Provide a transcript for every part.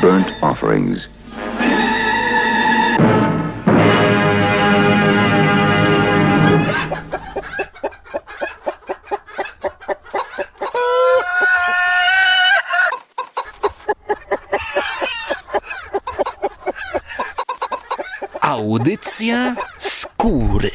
burnt offerings. Audycja skóry.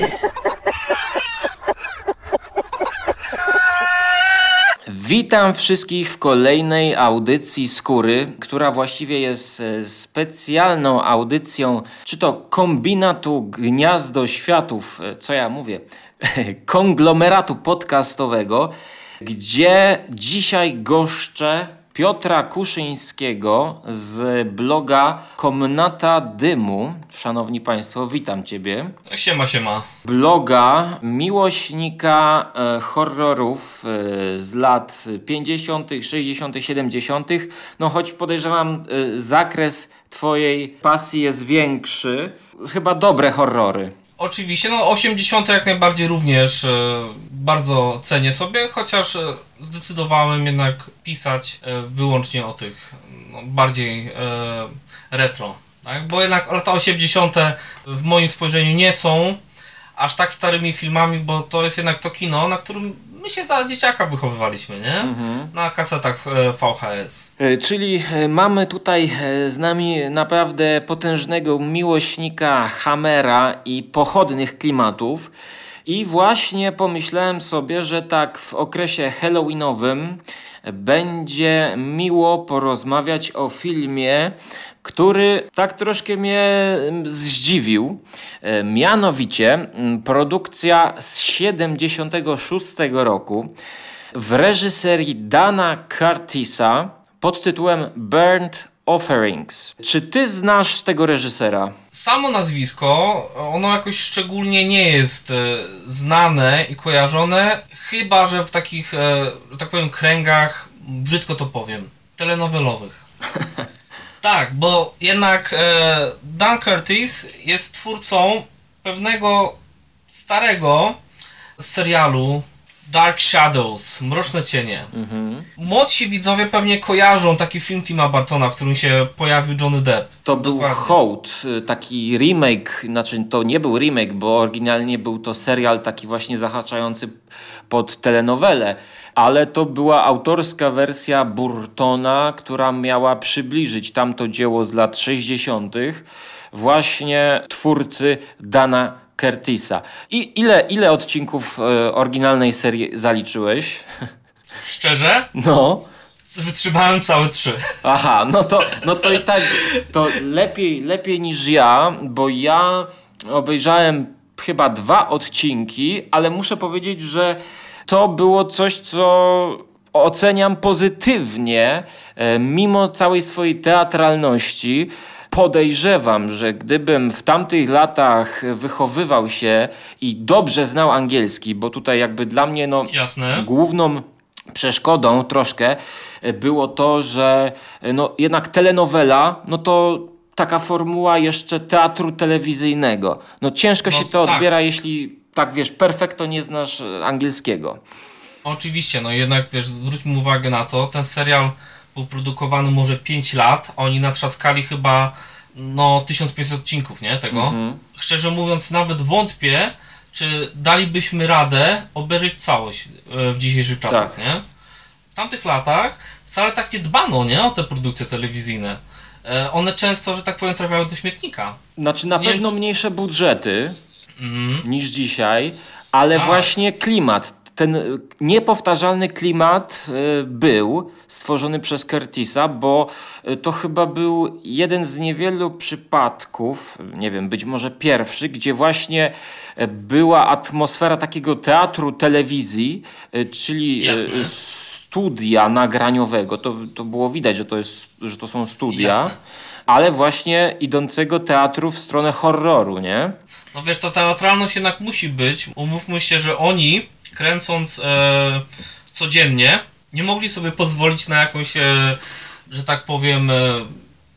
Witam wszystkich w kolejnej audycji Skóry, która właściwie jest e, specjalną audycją, czy to kombinatu Gniazdo Światów, e, co ja mówię, konglomeratu podcastowego, gdzie dzisiaj goszczę Piotra Kuszyńskiego z bloga Komnata Dymu. Szanowni Państwo, witam Ciebie. Siema, siema. Bloga miłośnika e, horrorów e, z lat 50., 60., 70., no choć podejrzewam, e, zakres Twojej pasji jest większy. Chyba dobre horrory. Oczywiście, no 80 jak najbardziej również bardzo cenię sobie, chociaż zdecydowałem jednak pisać e, wyłącznie o tych no, bardziej e, retro. Tak? Bo jednak lata 80 w moim spojrzeniu nie są aż tak starymi filmami, bo to jest jednak to kino, na którym my się za dzieciaka wychowywaliśmy, nie? Mhm. Na kasetach e, VHS. Czyli mamy tutaj z nami naprawdę potężnego miłośnika Hammera i pochodnych klimatów. I właśnie pomyślałem sobie, że tak w okresie halloweenowym będzie miło porozmawiać o filmie, który tak troszkę mnie zdziwił. E, mianowicie produkcja z 76 roku w reżyserii Dana Curtisa pod tytułem Burnt Offerings. Czy ty znasz tego reżysera? Samo nazwisko, ono jakoś szczególnie nie jest e, znane i kojarzone, chyba że w takich, e, że tak powiem, kręgach, brzydko to powiem, telenowelowych. Tak, bo jednak e, Dan Curtis jest twórcą pewnego starego serialu Dark Shadows, Mroczne Cienie. Mhm. Młodsi widzowie pewnie kojarzą taki film Tima Bartona, w którym się pojawił Johnny Depp. To Dokładnie. był hołd, y, taki remake, znaczy to nie był remake, bo oryginalnie był to serial taki właśnie zahaczający pod telenowelę ale to była autorska wersja Burtona, która miała przybliżyć tamto dzieło z lat 60. właśnie twórcy Dana Curtisa. I ile, ile odcinków e, oryginalnej serii zaliczyłeś? Szczerze? No. Wytrzymałem całe trzy. Aha, no to, no to i tak, to lepiej, lepiej niż ja, bo ja obejrzałem chyba dwa odcinki, ale muszę powiedzieć, że to było coś, co oceniam pozytywnie, e, mimo całej swojej teatralności. Podejrzewam, że gdybym w tamtych latach wychowywał się i dobrze znał angielski, bo tutaj jakby dla mnie no, Jasne. główną przeszkodą troszkę e, było to, że e, no, jednak telenowela, no to taka formuła jeszcze teatru telewizyjnego. No ciężko no, się to tak. odbiera, jeśli tak wiesz, perfekto nie znasz e, angielskiego. Oczywiście, no jednak wiesz, zwróćmy uwagę na to, ten serial był produkowany może 5 lat, oni natrzaskali chyba no 1500 odcinków, nie, tego. Mhm. Szczerze mówiąc, nawet wątpię, czy dalibyśmy radę obejrzeć całość e, w dzisiejszych czasach, tak. nie? W tamtych latach wcale tak nie dbano, nie, o te produkcje telewizyjne. E, one często, że tak powiem, trafiały do śmietnika. Znaczy na nie pewno wiem, mniejsze budżety, mm. niż dzisiaj, ale tak. właśnie klimat, ten niepowtarzalny klimat y, był stworzony przez Curtisa, bo y, to chyba był jeden z niewielu przypadków, nie wiem, być może pierwszy, gdzie właśnie y, była atmosfera takiego teatru telewizji, czyli Jasne. studia nagraniowego. To, to było widać, że to, jest, że to są studia. Jasne ale właśnie idącego teatru w stronę horroru, nie? No wiesz, to teatralność jednak musi być. Umówmy się, że oni, kręcąc e, codziennie, nie mogli sobie pozwolić na jakąś, e, że tak powiem, e,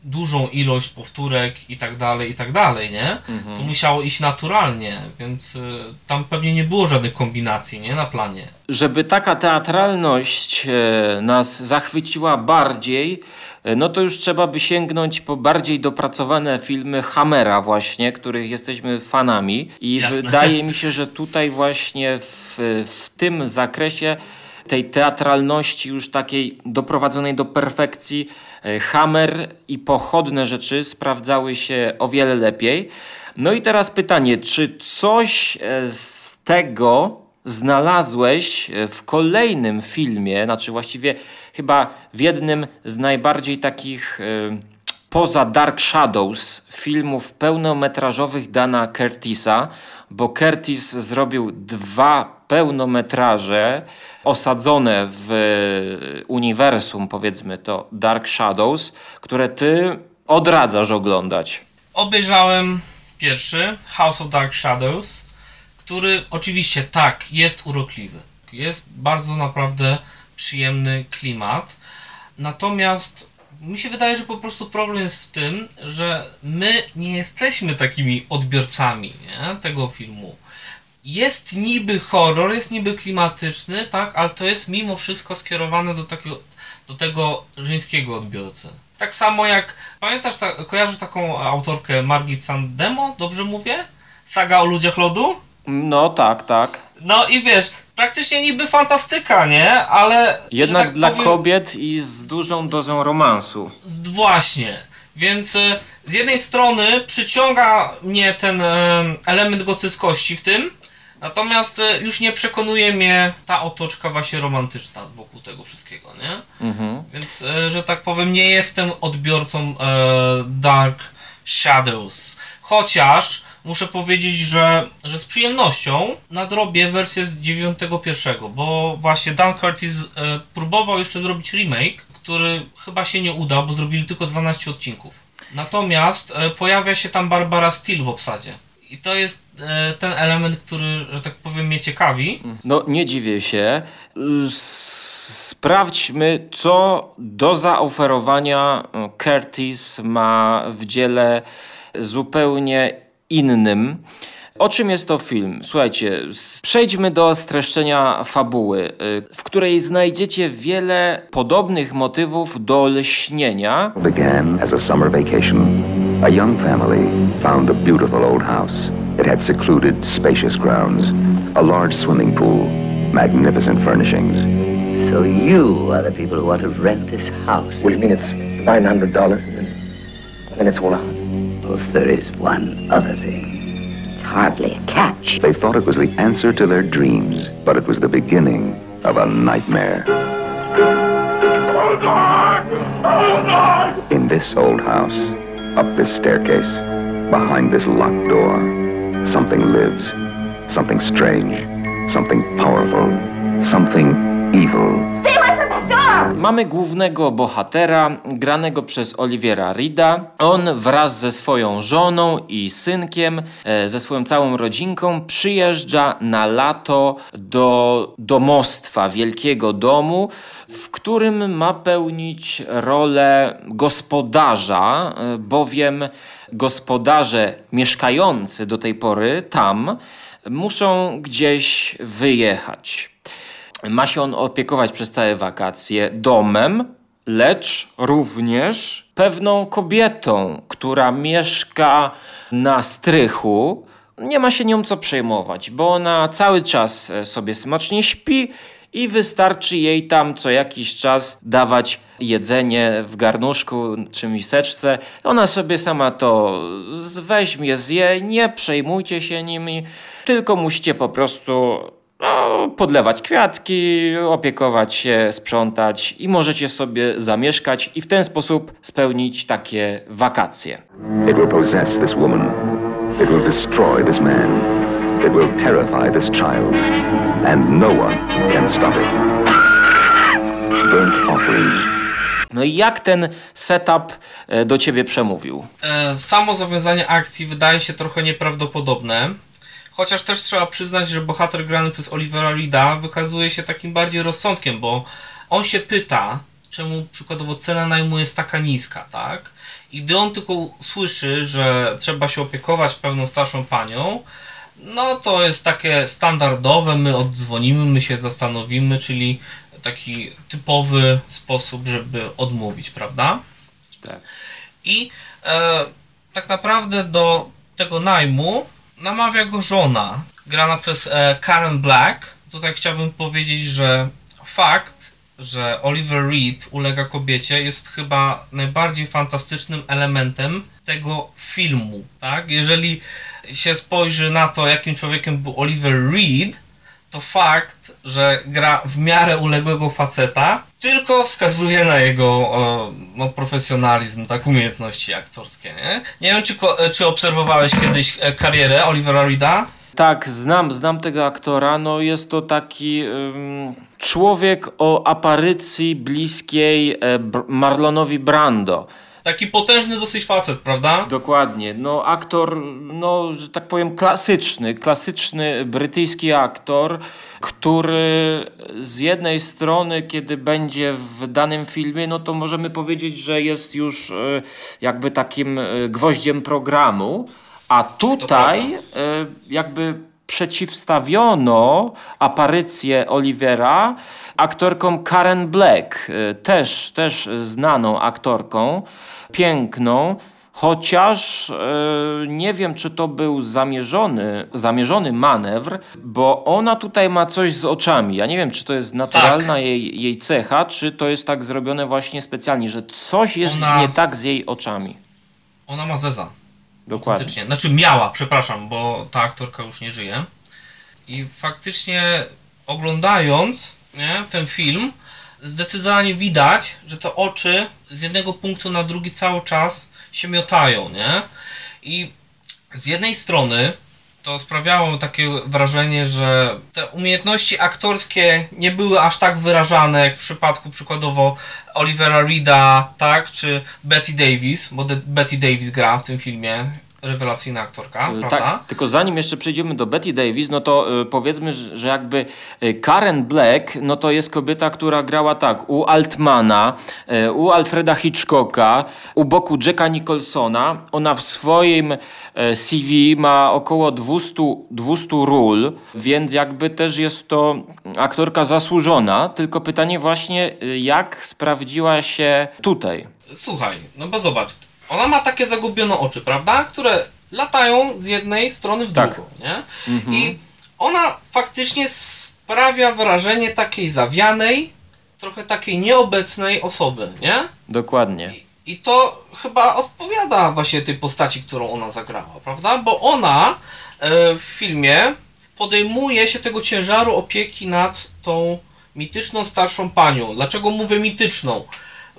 dużą ilość powtórek i tak dalej, i tak dalej, nie? Mhm. To musiało iść naturalnie, więc y, tam pewnie nie było żadnych kombinacji, nie? Na planie. Żeby taka teatralność e, nas zachwyciła bardziej, e, no to już trzeba by sięgnąć po bardziej dopracowane filmy Hammera właśnie, których jesteśmy fanami i Jasne. wydaje mi się, że tutaj właśnie w, w tym zakresie tej teatralności już takiej doprowadzonej do perfekcji Hammer i pochodne rzeczy sprawdzały się o wiele lepiej. No i teraz pytanie, czy coś e, z tego znalazłeś e, w kolejnym filmie, znaczy właściwie chyba w jednym z najbardziej takich e, poza Dark Shadows filmów pełnometrażowych Dana Curtisa, bo Curtis zrobił dwa pełnometraże osadzone w uniwersum, powiedzmy to Dark Shadows, które ty odradzasz oglądać. Obejrzałem pierwszy, House of Dark Shadows, który oczywiście tak, jest urokliwy. Jest bardzo naprawdę przyjemny klimat. Natomiast mi się wydaje, że po prostu problem jest w tym, że my nie jesteśmy takimi odbiorcami nie, tego filmu. Jest niby horror, jest niby klimatyczny, tak, ale to jest mimo wszystko skierowane do, takiego, do tego żeńskiego odbiorcy. Tak samo jak, pamiętasz, ta, kojarzysz taką autorkę Margit Sandemo, dobrze mówię? Saga o ludziach lodu? No tak, tak. No i wiesz, praktycznie niby fantastyka, nie? Ale... Jednak tak dla powiem- kobiet i z dużą dozą romansu. Właśnie. Więc e, z jednej strony przyciąga mnie ten e, element gotyckości w tym, natomiast e, już nie przekonuje mnie ta otoczka właśnie romantyczna wokół tego wszystkiego, nie? Mhm. Więc, że tak powiem, nie jestem odbiorcą Dark Shadows. Chociaż muszę powiedzieć, że, że z przyjemnością nadrobię wersję z 91, bo właśnie Dan Curtis e, próbował jeszcze zrobić remake, który chyba się nie udał, bo zrobili tylko 12 odcinków. Natomiast e, pojawia się tam Barbara Steele w obsadzie. I to jest e, ten element, który, że tak powiem, mnie ciekawi. No nie dziwię się. Sprawdźmy, co do zaoferowania Curtis ma w dziele zupełnie innym. O czym jest to film? Słuchajcie, przejdźmy do streszczenia fabuły, y, w której znajdziecie wiele podobnych motywów do lśnienia, began as a summer vacation. A young family found a beautiful old house. It had secluded, spacious grounds, a large swimming pool, magnificent furnishings. So you are the people who want to rent this house. What do you mean it's nine hundred dollars and then it's all ours? Well, there is one other thing. It's hardly a catch. They thought it was the answer to their dreams, but it was the beginning of a nightmare. In this old house, up this staircase, behind this locked door, something lives. Something strange, something powerful, something evil. Mamy głównego bohatera, granego przez Oliwiera Rida. On wraz ze swoją żoną i synkiem, e, ze swoją całą rodzinką przyjeżdża na lato do domostwa, wielkiego domu, w którym ma pełnić rolę gospodarza, e, bowiem gospodarze mieszkający do tej pory tam muszą gdzieś wyjechać. Ma się on opiekować przez całe wakacje domem, lecz również pewną kobietą, która mieszka na strychu. Nie ma się nią co przejmować, bo ona cały czas e, sobie smacznie śpi i wystarczy jej tam co jakiś czas dawać jedzenie w garnuszku czy miseczce. Ona sobie sama to weźmie, zje, nie przejmujcie się nimi, tylko musicie po prostu no, podlewać kwiatki, opiekować się, sprzątać i możecie sobie zamieszkać i w ten sposób spełnić takie wakacje. It will possess this woman. It will destroy this man. It will terrify this child. And no one can stop it. Burnt offerings. No i jak ten setup e, do ciebie przemówił? E, samo zawiązanie akcji wydaje się trochę nieprawdopodobne. Chociaż też trzeba przyznać, że bohater grany przez Olivera Reeda wykazuje się takim bardziej rozsądkiem, bo on się pyta, czemu przykładowo cena najmu jest taka niska, tak? I gdy on tylko słyszy, że trzeba się opiekować pewną starszą panią, no to jest takie standardowe, my oddzwonimy, my się zastanowimy, czyli taki typowy sposób, żeby odmówić, prawda? Tak. I e, tak naprawdę do tego najmu namawia go żona, grana przez e, Karen Black. Tutaj chciałbym powiedzieć, że fakt, że Oliver Reed ulega kobiecie jest chyba najbardziej fantastycznym elementem tego filmu, tak? Jeżeli się spojrzy na to, jakim człowiekiem był Oliver Reed, to fakt, że gra w miarę uległego faceta, tylko wskazuje na jego o, no, profesjonalizm, tak, umiejętności aktorskie, nie? Nie wiem, czy, ko- czy obserwowałeś kiedyś e, karierę Olivera Reeda? Tak, znam, znam tego aktora. No jest to taki człowiek o aparycji bliskiej e, Marlonowi Brando. Taki potężny dosyć facet, prawda? Dokładnie. No aktor, no że tak powiem klasyczny, klasyczny brytyjski aktor, który z jednej strony, kiedy będzie w danym filmie, no to możemy powiedzieć, że jest już e, jakby takim e, gwoździem programu, a tutaj e, jakby przeciwstawiono aparycję Olivera aktorką Karen Black, e, też, też znaną aktorką, piękną, chociaż e, nie wiem, czy to był zamierzony, zamierzony manewr, bo ona tutaj ma coś z oczami. Ja nie wiem, czy to jest naturalna jej, jej cecha, czy to jest tak zrobione właśnie specjalnie, że coś jest Ona- nie tak z jej oczami. Ona ma zeza. Dokładnie. Znaczy miała, przepraszam, bo ta aktorka już nie żyje. I faktycznie oglądając nie, ten film, zdecydowanie widać, że te oczy z jednego punktu na drugi cały czas się miotają, nie? I z jednej strony to sprawiało takie wrażenie, że te umiejętności aktorskie nie były aż tak wyrażane, jak w przypadku przykładowo Olivera Reeda, tak, czy Betty Davis, bo Betty Davis gra w tym filmie, rewelacyjna aktorka, E, prawda? Tak, tylko zanim jeszcze przejdziemy do Betty Davis, no to e, powiedzmy, że, jakby e, Karen Black, no to jest kobieta, która grała tak u Altmana, u Alfreda Hitchcocka, u boku Jacka Nicholsona. Ona w swoim CV ma około 200, 200 ról, więc jakby też jest to aktorka zasłużona. Tylko pytanie właśnie, jak sprawdziła się tutaj? Słuchaj, no bo zobacz, ona ma takie zagubione oczy, prawda? Które latają z jednej strony w Tak. drugą, nie? I ona faktycznie sprawia wrażenie takiej zawianej, trochę takiej nieobecnej osoby, nie? Dokładnie. I to chyba odpowiada właśnie tej postaci, którą ona zagrała, prawda? Bo ona e, w filmie podejmuje się tego ciężaru opieki nad tą mityczną starszą panią. Dlaczego mówię mityczną?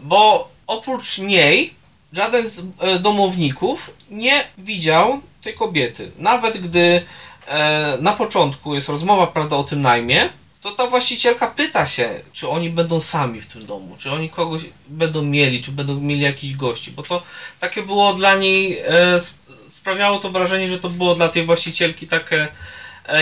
Bo oprócz niej żaden z e, domowników nie widział tej kobiety. Nawet gdy e, na początku jest rozmowa, prawda, o tym najmie, to ta właścicielka pyta się, czy oni będą sami w tym domu, czy oni kogoś będą mieli, czy będą mieli jakichś gości, bo to takie było dla niej, e, sp- sprawiało to wrażenie, że to było dla tej właścicielki takie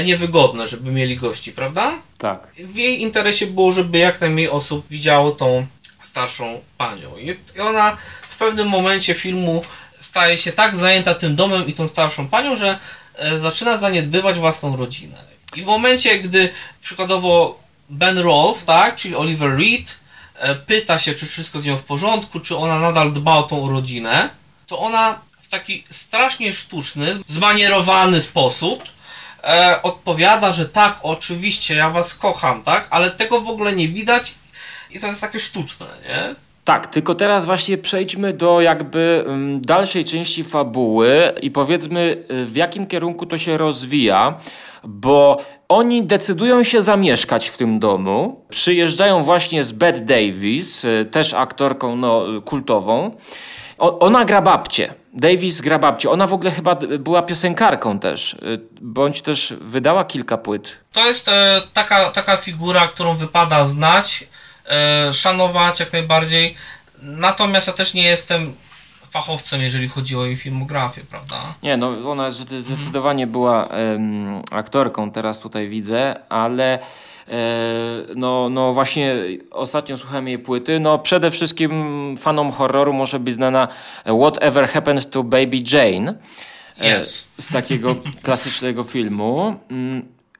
niewygodne, żeby mieli gości, prawda? Tak. w jej interesie było, żeby jak najmniej osób widziało tą starszą panią. I ona pewnym momencie filmu staje się tak zajęta tym domem i tą starszą panią, że e, zaczyna zaniedbywać własną rodzinę. I w momencie, gdy przykładowo Ben Rolfe, tak, czyli Oliver Reed, e, pyta się, czy wszystko z nią w porządku, czy ona nadal dba o tą rodzinę, to ona w taki strasznie sztuczny, zmanierowany sposób e, odpowiada, że tak, oczywiście, ja was kocham, tak, ale tego w ogóle nie widać i to jest takie sztuczne, nie? Tak, tylko teraz właśnie przejdźmy do jakby mm, dalszej części fabuły i powiedzmy y, w jakim kierunku to się rozwija, bo oni decydują się zamieszkać w tym domu. Przyjeżdżają właśnie z Bette Davis, y, też aktorką no, y, kultową. O, ona gra babcię. Davis gra babcię. Ona w ogóle chyba była piosenkarką też, bądź też wydała kilka płyt. To jest e, taka, taka figura, którą wypada znać, szanować jak najbardziej. Natomiast ja też nie jestem fachowcem, jeżeli chodzi o jej filmografię, prawda? Nie, no ona zde- zdecydowanie była em, aktorką, teraz tutaj widzę, ale no, no właśnie ostatnio słuchałem jej płyty. No przede wszystkim fanom horroru może być znana Whatever Happened to Baby Jane. Yes. Z takiego klasycznego filmu.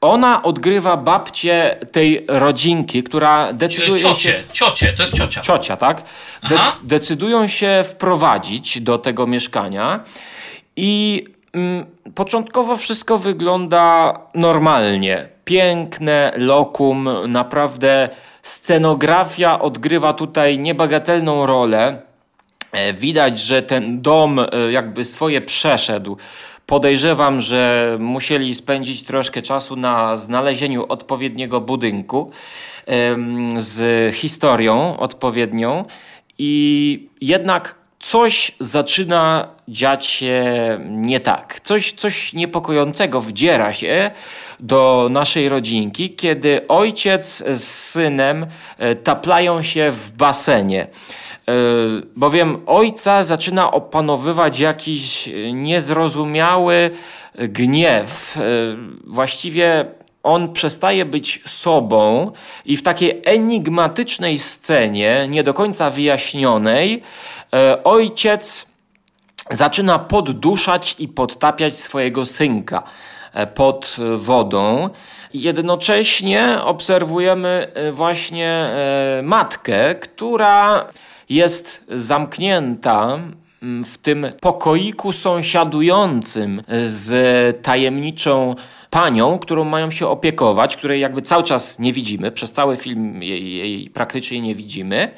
Ona odgrywa babcię tej rodzinki, która decyduje Ciocie, się... ciocie, to jest ciocia. Ciocia, tak? De Aha. decydują się wprowadzić do tego mieszkania i mm, początkowo wszystko wygląda normalnie. Piękne lokum, naprawdę scenografia odgrywa tutaj niebagatelną rolę. E, Widać, że ten dom e, jakby swoje przeszedł. Podejrzewam, że musieli spędzić troszkę czasu na znalezieniu odpowiedniego budynku z historią odpowiednią i jednak coś zaczyna dziać się nie tak. Coś, coś niepokojącego wdziera się do naszej rodzinki, kiedy ojciec z synem e, taplają się w basenie. E, bowiem ojca zaczyna opanowywać jakiś e, niezrozumiały gniew. E, Właściwie on przestaje być sobą i w takiej enigmatycznej scenie, nie do końca wyjaśnionej, ojciec zaczyna podduszać i podtapiać swojego synka pod wodą. Jednocześnie obserwujemy właśnie matkę, która jest zamknięta mm, w tym pokoiku sąsiadującym z tajemniczą panią, którą mają się opiekować, której jakby cały czas nie widzimy, przez cały film jej, jej praktycznie nie widzimy.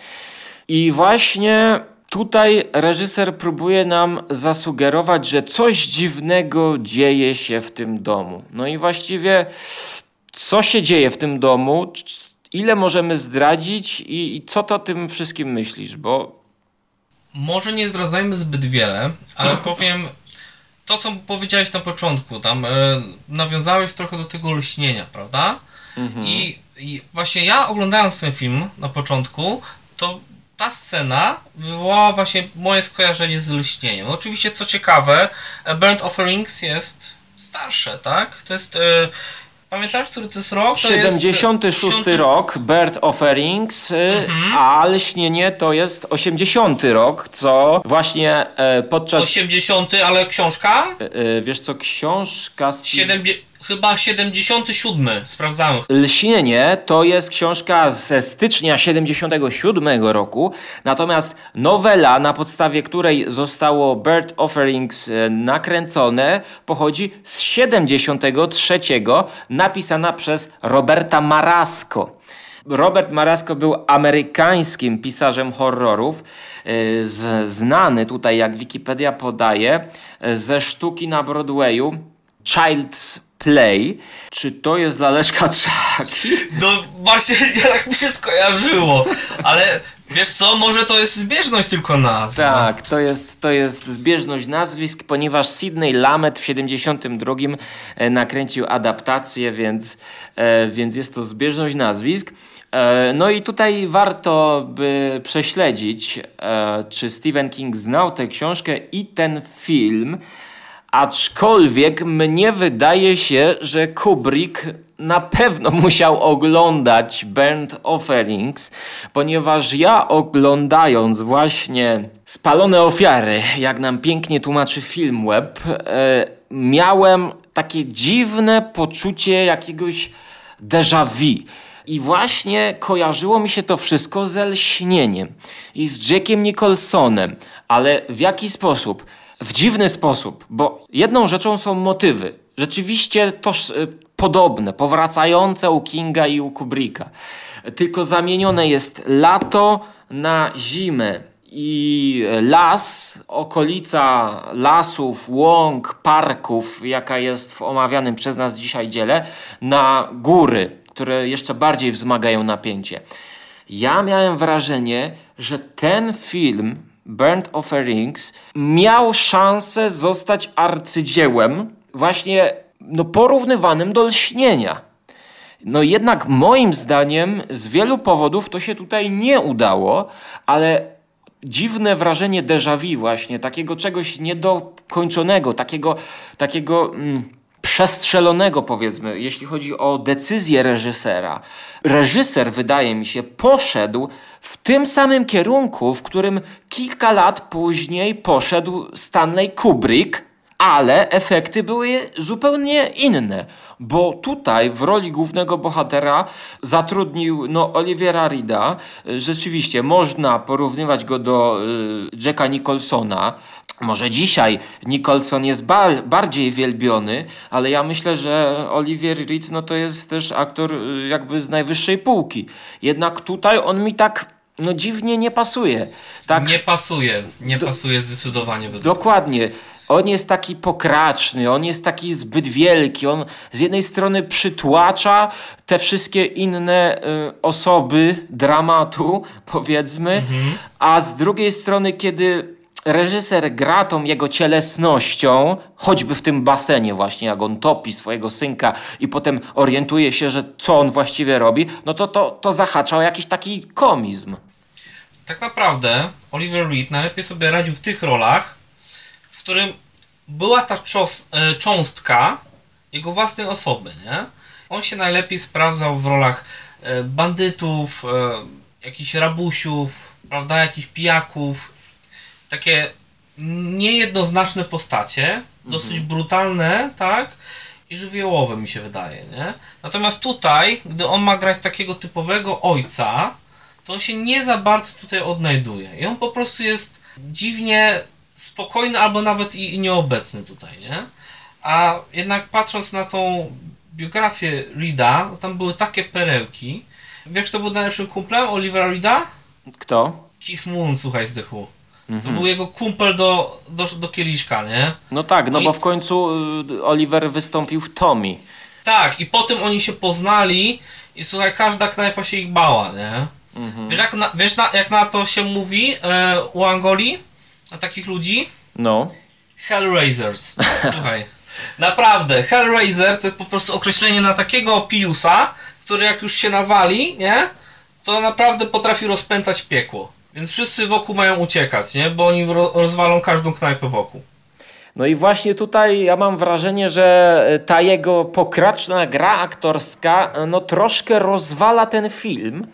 I właśnie tutaj reżyser próbuje nam zasugerować, że coś dziwnego dzieje się w tym domu. No i właściwie co się dzieje w tym domu, ile możemy zdradzić i, i co to o tym wszystkim myślisz, bo Może nie zdradzajmy zbyt wiele, ale powiem to, co powiedziałeś na początku. Tam e, nawiązałeś trochę do tego lśnienia, prawda? I, I właśnie ja oglądając ten film na początku, to ta scena wywołała właśnie moje skojarzenie z lśnieniem. Oczywiście, co ciekawe, e, Burnt Offerings jest starsze, tak? To jest. E, pamiętasz, który to jest rok? To jest 76 60 rok, Birth Offerings, y, a Lśnienie to jest 80 rok, co właśnie e, podczas... 80, ale książka? e, wiesz co, książka... z- 70, chyba 77, sprawdzałem. Lśnienie to jest książka ze stycznia 77 roku, natomiast nowela, na podstawie której zostało Bird Offerings e, nakręcone, pochodzi z 73, napisana przez Roberta Marasco. Robert Marasco był amerykańskim pisarzem horrorów, e, znany tutaj, jak Wikipedia podaje, e, ze sztuki na Broadwayu Child's Play. Czy to jest dla Leszka Trzaki? No właśnie nie tak mi się skojarzyło, ale wiesz co, może to jest zbieżność tylko nazw. Tak, to jest, to jest zbieżność nazwisk, ponieważ Sidney Lamet w 72 e, nakręcił adaptację, więc, e, więc jest to zbieżność nazwisk. E, No i tutaj warto by prześledzić, czy Stephen King znał tę książkę i ten film, aczkolwiek mnie wydaje się, że Kubrick na pewno musiał oglądać Burnt Offerings, ponieważ ja oglądając właśnie Spalone Ofiary, jak nam pięknie tłumaczy film web, e, miałem takie dziwne poczucie jakiegoś déjà vu. I właśnie kojarzyło mi się to wszystko ze lśnieniem i z Jackiem Nicholsonem, ale w jaki sposób? W dziwny sposób, bo jedną rzeczą są motywy. Rzeczywiście toż, y, podobne, powracające u Kinga i u Kubricka. Tylko zamienione jest lato na zimę i las, okolica lasów, łąk, parków, jaka jest w omawianym przez nas dzisiaj dziele, na góry, które jeszcze bardziej wzmagają napięcie. Ja miałem wrażenie, że ten film, Burnt Offerings, miał szansę zostać arcydziełem, właśnie no, porównywanym do lśnienia. No jednak moim zdaniem z wielu powodów to się tutaj nie udało, ale dziwne wrażenie déjà vu właśnie, takiego czegoś niedokończonego, takiego, takiego mm, przestrzelonego, powiedzmy, jeśli chodzi o decyzję reżysera. Reżyser, wydaje mi się, poszedł w tym samym kierunku, w którym kilka lat później poszedł Stanley Kubrick, ale efekty były zupełnie inne, bo tutaj w roli głównego bohatera zatrudnił no, Oliviera Rida. Rzeczywiście można porównywać go do y, Jacka Nicholsona. Może dzisiaj Nicholson jest ba bardziej wielbiony, ale ja myślę, że Olivier Reed no to jest też aktor y, jakby z najwyższej półki. Jednak tutaj on mi tak no dziwnie nie pasuje. Tak, Nie pasuje, nie pasuje zdecydowanie Dokładnie. On jest taki pokraczny, on jest taki zbyt wielki. On z jednej strony przytłacza te wszystkie inne y, osoby dramatu, powiedzmy, a z drugiej strony, kiedy reżyser gra tą jego cielesnością, choćby w tym basenie właśnie, jak on topi swojego synka i potem orientuje się, że co on właściwie robi, no to to, to zahacza o jakiś taki komizm. Tak naprawdę Oliver Reed najlepiej sobie radził w tych rolach, w którym była ta czos, e, cząstka jego własnej osoby, nie? On się najlepiej sprawdzał w rolach e, bandytów, e, jakichś rabusiów, prawda, jakichś pijaków, takie niejednoznaczne postacie, dosyć brutalne, tak? I żywiołowe mi się wydaje, nie? Natomiast tutaj, gdy on ma grać takiego typowego ojca, to on się nie za bardzo tutaj odnajduje. I on po prostu jest dziwnie spokojny albo nawet i, i nieobecny tutaj, nie? A jednak patrząc na tą biografię Reeda, no tam były takie perełki. Wiesz, kto był najlepszym kumplem Olivera Reeda? Kto? Keith Moon, słuchaj, zdechł. To był jego kumpel do, do, do kieliszka, nie? No tak, no No i- bo w końcu y, Oliver wystąpił w Tommy. Tak, i potem oni się poznali i słuchaj, każda knajpa się ich bała, nie? Wiesz, jak na, wiesz na, jak na to się mówi e, u Angolii? Na takich ludzi? No. Hellraisers. Słuchaj. Naprawdę, Hellraiser to jest po prostu określenie na takiego piusa, który jak już się nawali, nie? To naprawdę potrafi rozpętać piekło. Więc wszyscy wokół mają uciekać, nie? Bo oni ro rozwalą każdą knajpę wokół. No i właśnie tutaj ja mam wrażenie, że ta jego pokraczna gra aktorska no troszkę rozwala ten film.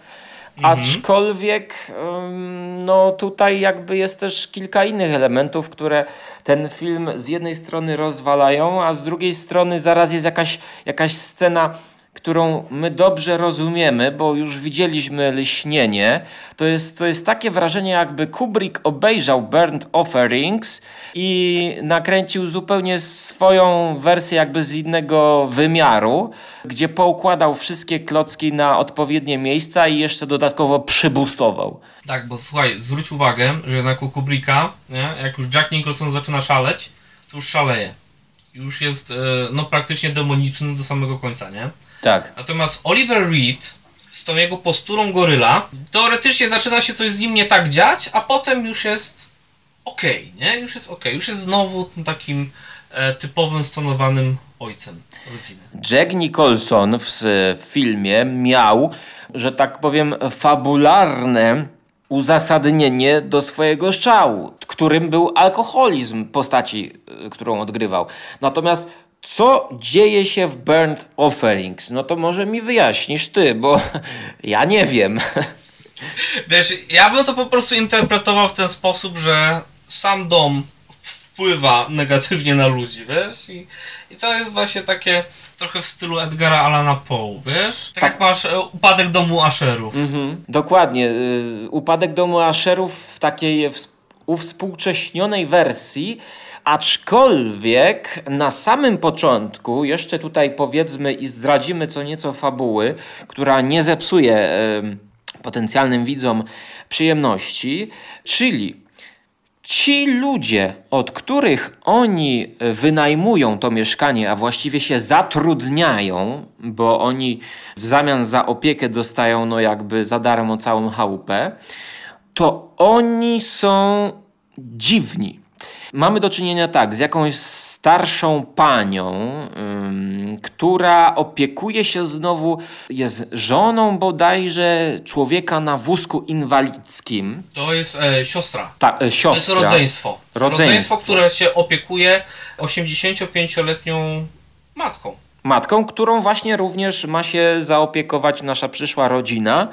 Aczkolwiek ym, no tutaj jakby jest też kilka innych elementów, które ten film z jednej strony rozwalają, a z drugiej strony zaraz jest jakaś, jakaś scena, którą my dobrze rozumiemy, bo już widzieliśmy lśnienie. To jest, to jest takie wrażenie, jakby Kubrick obejrzał Burnt Offerings i nakręcił zupełnie swoją wersję jakby z innego wymiaru, gdzie poukładał wszystkie klocki na odpowiednie miejsca i jeszcze dodatkowo przybustował. Tak, bo słuchaj, zwróć uwagę, że jednak u Kubricka, nie, jak już Jack Nicholson zaczyna szaleć, to już szaleje. Już jest e, no praktycznie demoniczny do samego końca, nie? Tak. Natomiast Oliver Reed z tą jego posturą goryla, teoretycznie zaczyna się coś z nim nie tak dziać, a potem już jest okej, nie? Już jest okej, już jest znowu takim e, typowym, stonowanym ojcem rodziny. Jack Nicholson w s- filmie miał, że tak powiem, fabularne uzasadnienie do swojego strzału, którym był alkoholizm postaci, y, którą odgrywał. Natomiast co dzieje się w Burnt Offerings? No to może mi wyjaśnisz ty, bo ja nie wiem. Wiesz, ja bym to po prostu interpretował w ten sposób, że sam dom wpływa negatywnie na ludzi, wiesz? I, i to jest właśnie takie trochę w stylu Edgara Allana Poe, wiesz? Tak, jak masz e, upadek domu Asherów. Mhm, dokładnie. y, Upadek domu Asherów w takiej ws- uwspółcześnionej wersji, aczkolwiek na samym początku, jeszcze tutaj powiedzmy i zdradzimy co nieco fabuły, która nie zepsuje em, potencjalnym widzom przyjemności, czyli Ci ludzie, od których oni wynajmują to mieszkanie, a właściwie się zatrudniają, bo oni w zamian za opiekę dostają no jakby za darmo całą chałupę, to oni są dziwni. Mamy do czynienia tak z jakąś starszą panią, która opiekuje się znowu, jest żoną bodajże człowieka na wózku inwalidzkim. To jest e, siostra. Ta, e, To jest siostra. rodzeństwo. Rodzeństwo. Rodzeństwo, które się opiekuje 85-letnią Matką. matką, którą właśnie również ma się zaopiekować nasza przyszła rodzina,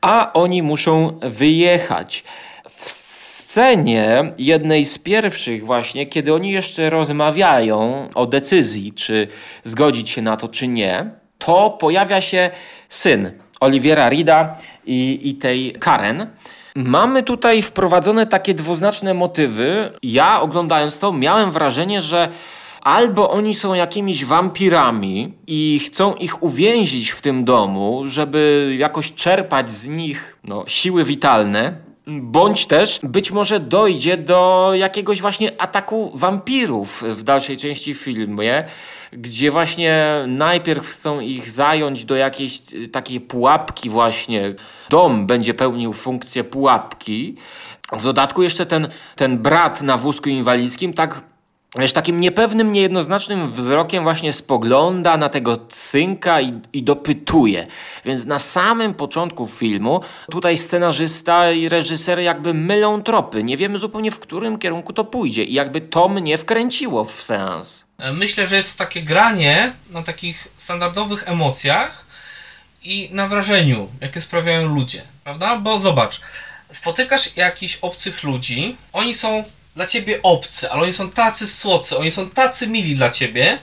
a oni muszą wyjechać. Scenie jednej z pierwszych właśnie, kiedy oni jeszcze rozmawiają o decyzji, czy zgodzić się na to, czy nie, to pojawia się syn Oliwiera Rida i, i tej Karen. Mamy tutaj wprowadzone takie dwuznaczne motywy. Ja oglądając to miałem wrażenie, że albo oni są jakimiś wampirami i chcą ich uwięzić w tym domu, żeby jakoś czerpać z nich no, siły witalne, bądź też być może dojdzie do jakiegoś właśnie ataku wampirów w dalszej części filmu, gdzie właśnie najpierw chcą ich zająć do jakiejś y, takiej pułapki właśnie. Dom będzie pełnił funkcję pułapki. W dodatku jeszcze ten, ten brat na wózku inwalidzkim tak wiesz, takim niepewnym, niejednoznacznym wzrokiem właśnie spogląda na tego synka i, i dopytuje. Więc na samym początku filmu tutaj scenarzysta i reżyser jakby mylą tropy. Nie wiemy zupełnie w którym kierunku to pójdzie i jakby to mnie wkręciło w seans. E, Myślę, że jest to takie granie na takich standardowych emocjach i na wrażeniu, jakie sprawiają ludzie, prawda? Bo zobacz, spotykasz jakichś obcych ludzi, oni są dla ciebie obcy, ale oni są tacy słocy, oni są tacy mili dla ciebie,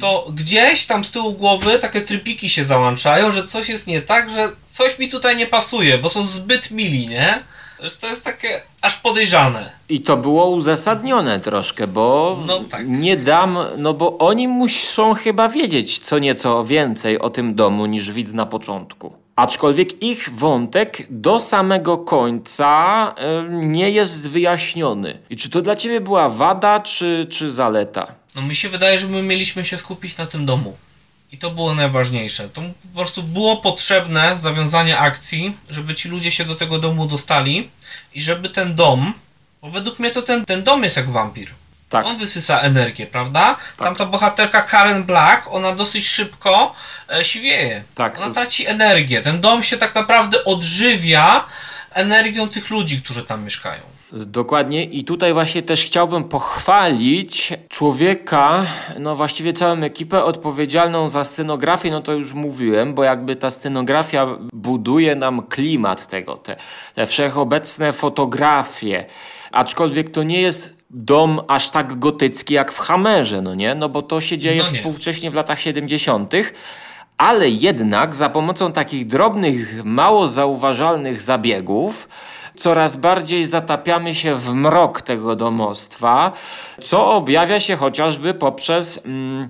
to gdzieś tam z tyłu głowy takie trypiki się załączają, że coś jest nie tak, że coś mi tutaj nie pasuje, bo są zbyt mili, nie? Że to jest takie aż podejrzane. I to było uzasadnione troszkę, bo No tak. nie dam, no bo oni muszą chyba wiedzieć co nieco więcej o tym domu niż widz na początku. Aczkolwiek ich wątek do samego końca e, nie jest wyjaśniony. I czy to dla ciebie była wada, czy, czy zaleta? No mi się wydaje, że my mieliśmy się skupić na tym domu. I to było najważniejsze. To po prostu było potrzebne zawiązanie akcji, żeby ci ludzie się do tego domu dostali i żeby ten dom, bo według mnie to ten, ten dom jest jak wampir. Tak. On wysysa energię, prawda? Tamta bohaterka Karen Black, ona dosyć szybko e, siwieje. Tak. Ona traci energię. Ten dom się tak naprawdę odżywia energią tych ludzi, którzy tam mieszkają. Dokładnie i tutaj właśnie też chciałbym pochwalić człowieka, no właściwie całą ekipę odpowiedzialną za scenografię, no to już mówiłem, bo jakby ta scenografia buduje nam klimat tego, te, te wszechobecne fotografie, aczkolwiek to nie jest dom aż tak gotycki jak w Hammerze, no nie? No bo to się dzieje No nie. współcześnie w latach 70., ale jednak za pomocą takich drobnych, mało zauważalnych zabiegów coraz bardziej zatapiamy się w mrok tego domostwa, co objawia się chociażby poprzez mm,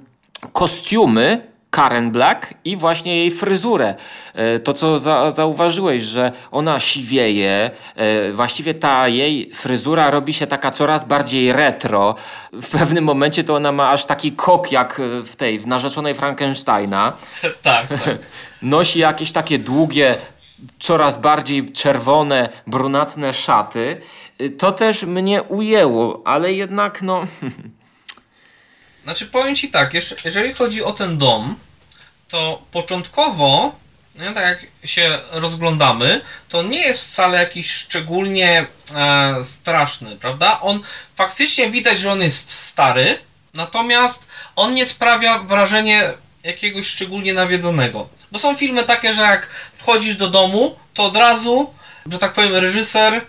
kostiumy Karen Black i właśnie jej fryzurę. E, To, co za, zauważyłeś, że ona siwieje, e, właściwie ta jej fryzura robi się taka coraz bardziej retro. W pewnym momencie to ona ma aż taki kok jak e, w tej, w narzeczonej Frankensteina. tak, tak. Nosi jakieś takie długie, coraz bardziej czerwone, brunatne szaty. Y, To też mnie ujęło, ale jednak no... Znaczy powiem ci tak, jeżeli chodzi o ten dom, to początkowo, nie, tak jak się rozglądamy, to nie jest wcale jakiś szczególnie e, straszny, prawda? On faktycznie widać, że on jest stary, natomiast on nie sprawia wrażenia jakiegoś szczególnie nawiedzonego. Bo są filmy takie, że jak wchodzisz do domu, to od razu, że tak powiem, reżyser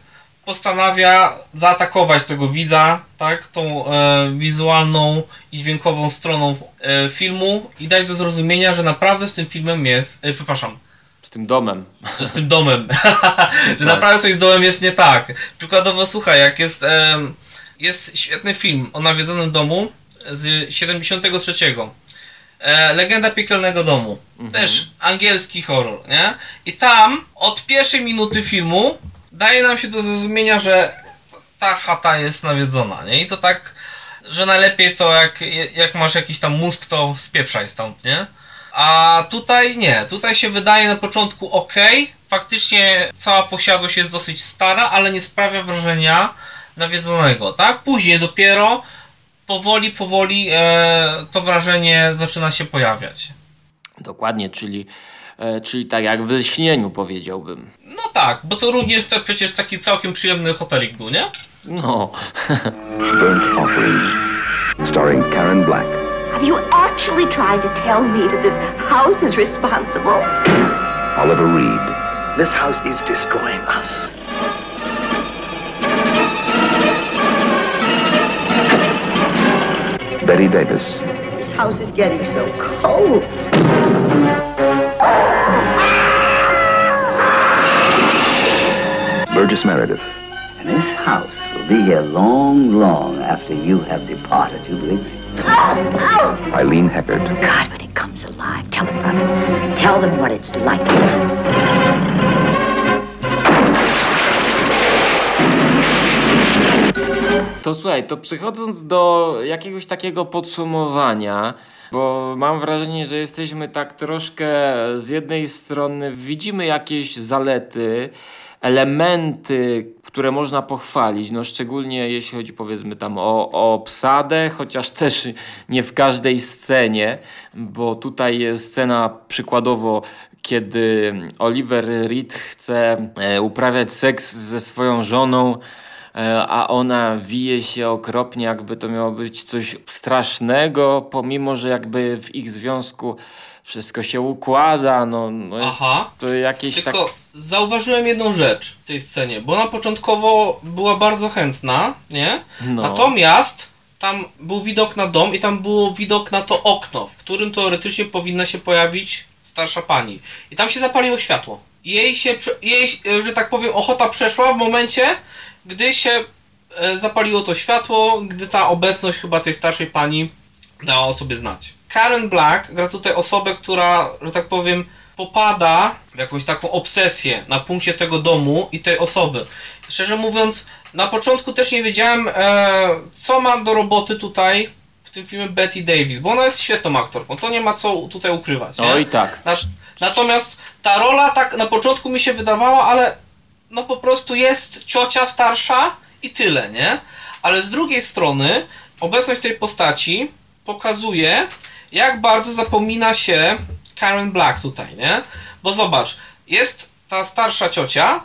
postanawia zaatakować tego widza, tak, tą e, wizualną i dźwiękową stroną e, filmu i dać do zrozumienia, że naprawdę z tym filmem jest, e, przepraszam, Z tym domem. z tym domem, że naprawdę coś z domem jest nie tak. Przykładowo, słuchaj, jak jest, em, jest świetny film o nawiedzonym domu z 73. E, Legenda piekielnego domu. Też angielski horror, nie? I tam od pierwszej minuty filmu daje nam się do zrozumienia, że ta chata jest nawiedzona, nie? I to tak, że najlepiej to jak, jak masz jakiś tam mózg, to spieprzaj stąd, nie? A tutaj nie, tutaj się wydaje na początku ok, faktycznie cała posiadłość jest dosyć stara, ale nie sprawia wrażenia nawiedzonego, tak? Później dopiero powoli, powoli e, to wrażenie zaczyna się pojawiać. Dokładnie, czyli, czyli tak jak w lśnieniu powiedziałbym. No tak, bo to również to przecież taki całkiem przyjemny hotelik był, nie? No, Burnt Offerings, starring Karen Black, Have you actually tried to tell me that this house is responsible? Oliver Reed, This house is destroying us. Betty Davis, This house is getting so cold. Burgess Meredith, And this house will be here long, long after you have departed, you believe me? Eileen Heckard, God, when it comes alive, tell them, brother. Tell them what it's like. To słuchaj, to przechodząc do jakiegoś takiego podsumowania, bo mam wrażenie, że jesteśmy tak troszkę z jednej strony widzimy jakieś zalety, elementy, które można pochwalić, no szczególnie jeśli chodzi powiedzmy tam o, o obsadę, chociaż też nie w każdej scenie, bo tutaj jest scena przykładowo kiedy Oliver Reed chce e, uprawiać seks ze swoją żoną, a ona wije się okropnie, jakby to miało być coś strasznego, pomimo, że jakby w ich związku wszystko się układa, no, no jest Aha. to jakieś tak... Tylko zauważyłem jedną rzecz w tej scenie, bo ona początkowo była bardzo chętna, nie? No. Natomiast tam był widok na dom i tam było widok na to okno, w którym teoretycznie powinna się pojawić starsza pani. I tam się zapaliło światło. Jej się, jej, e, że tak powiem, ochota przeszła w momencie, gdy się e, zapaliło to światło, gdy ta obecność chyba tej starszej pani dała o sobie znać. Karen Black gra tutaj osobę, która, że tak powiem, popada w jakąś taką obsesję na punkcie tego domu i tej osoby. Szczerze mówiąc, na początku też nie wiedziałem, e, co ma do roboty tutaj w tym filmie Betty Davis, bo ona jest świetną aktorką, to nie ma co tutaj ukrywać. Nie? Oj tak. Na, natomiast ta rola tak na początku mi się wydawała, ale no po prostu jest ciocia starsza i tyle, nie? Ale z drugiej strony obecność tej postaci pokazuje, jak bardzo zapomina się Karen Black tutaj, nie? Bo zobacz, jest ta starsza ciocia,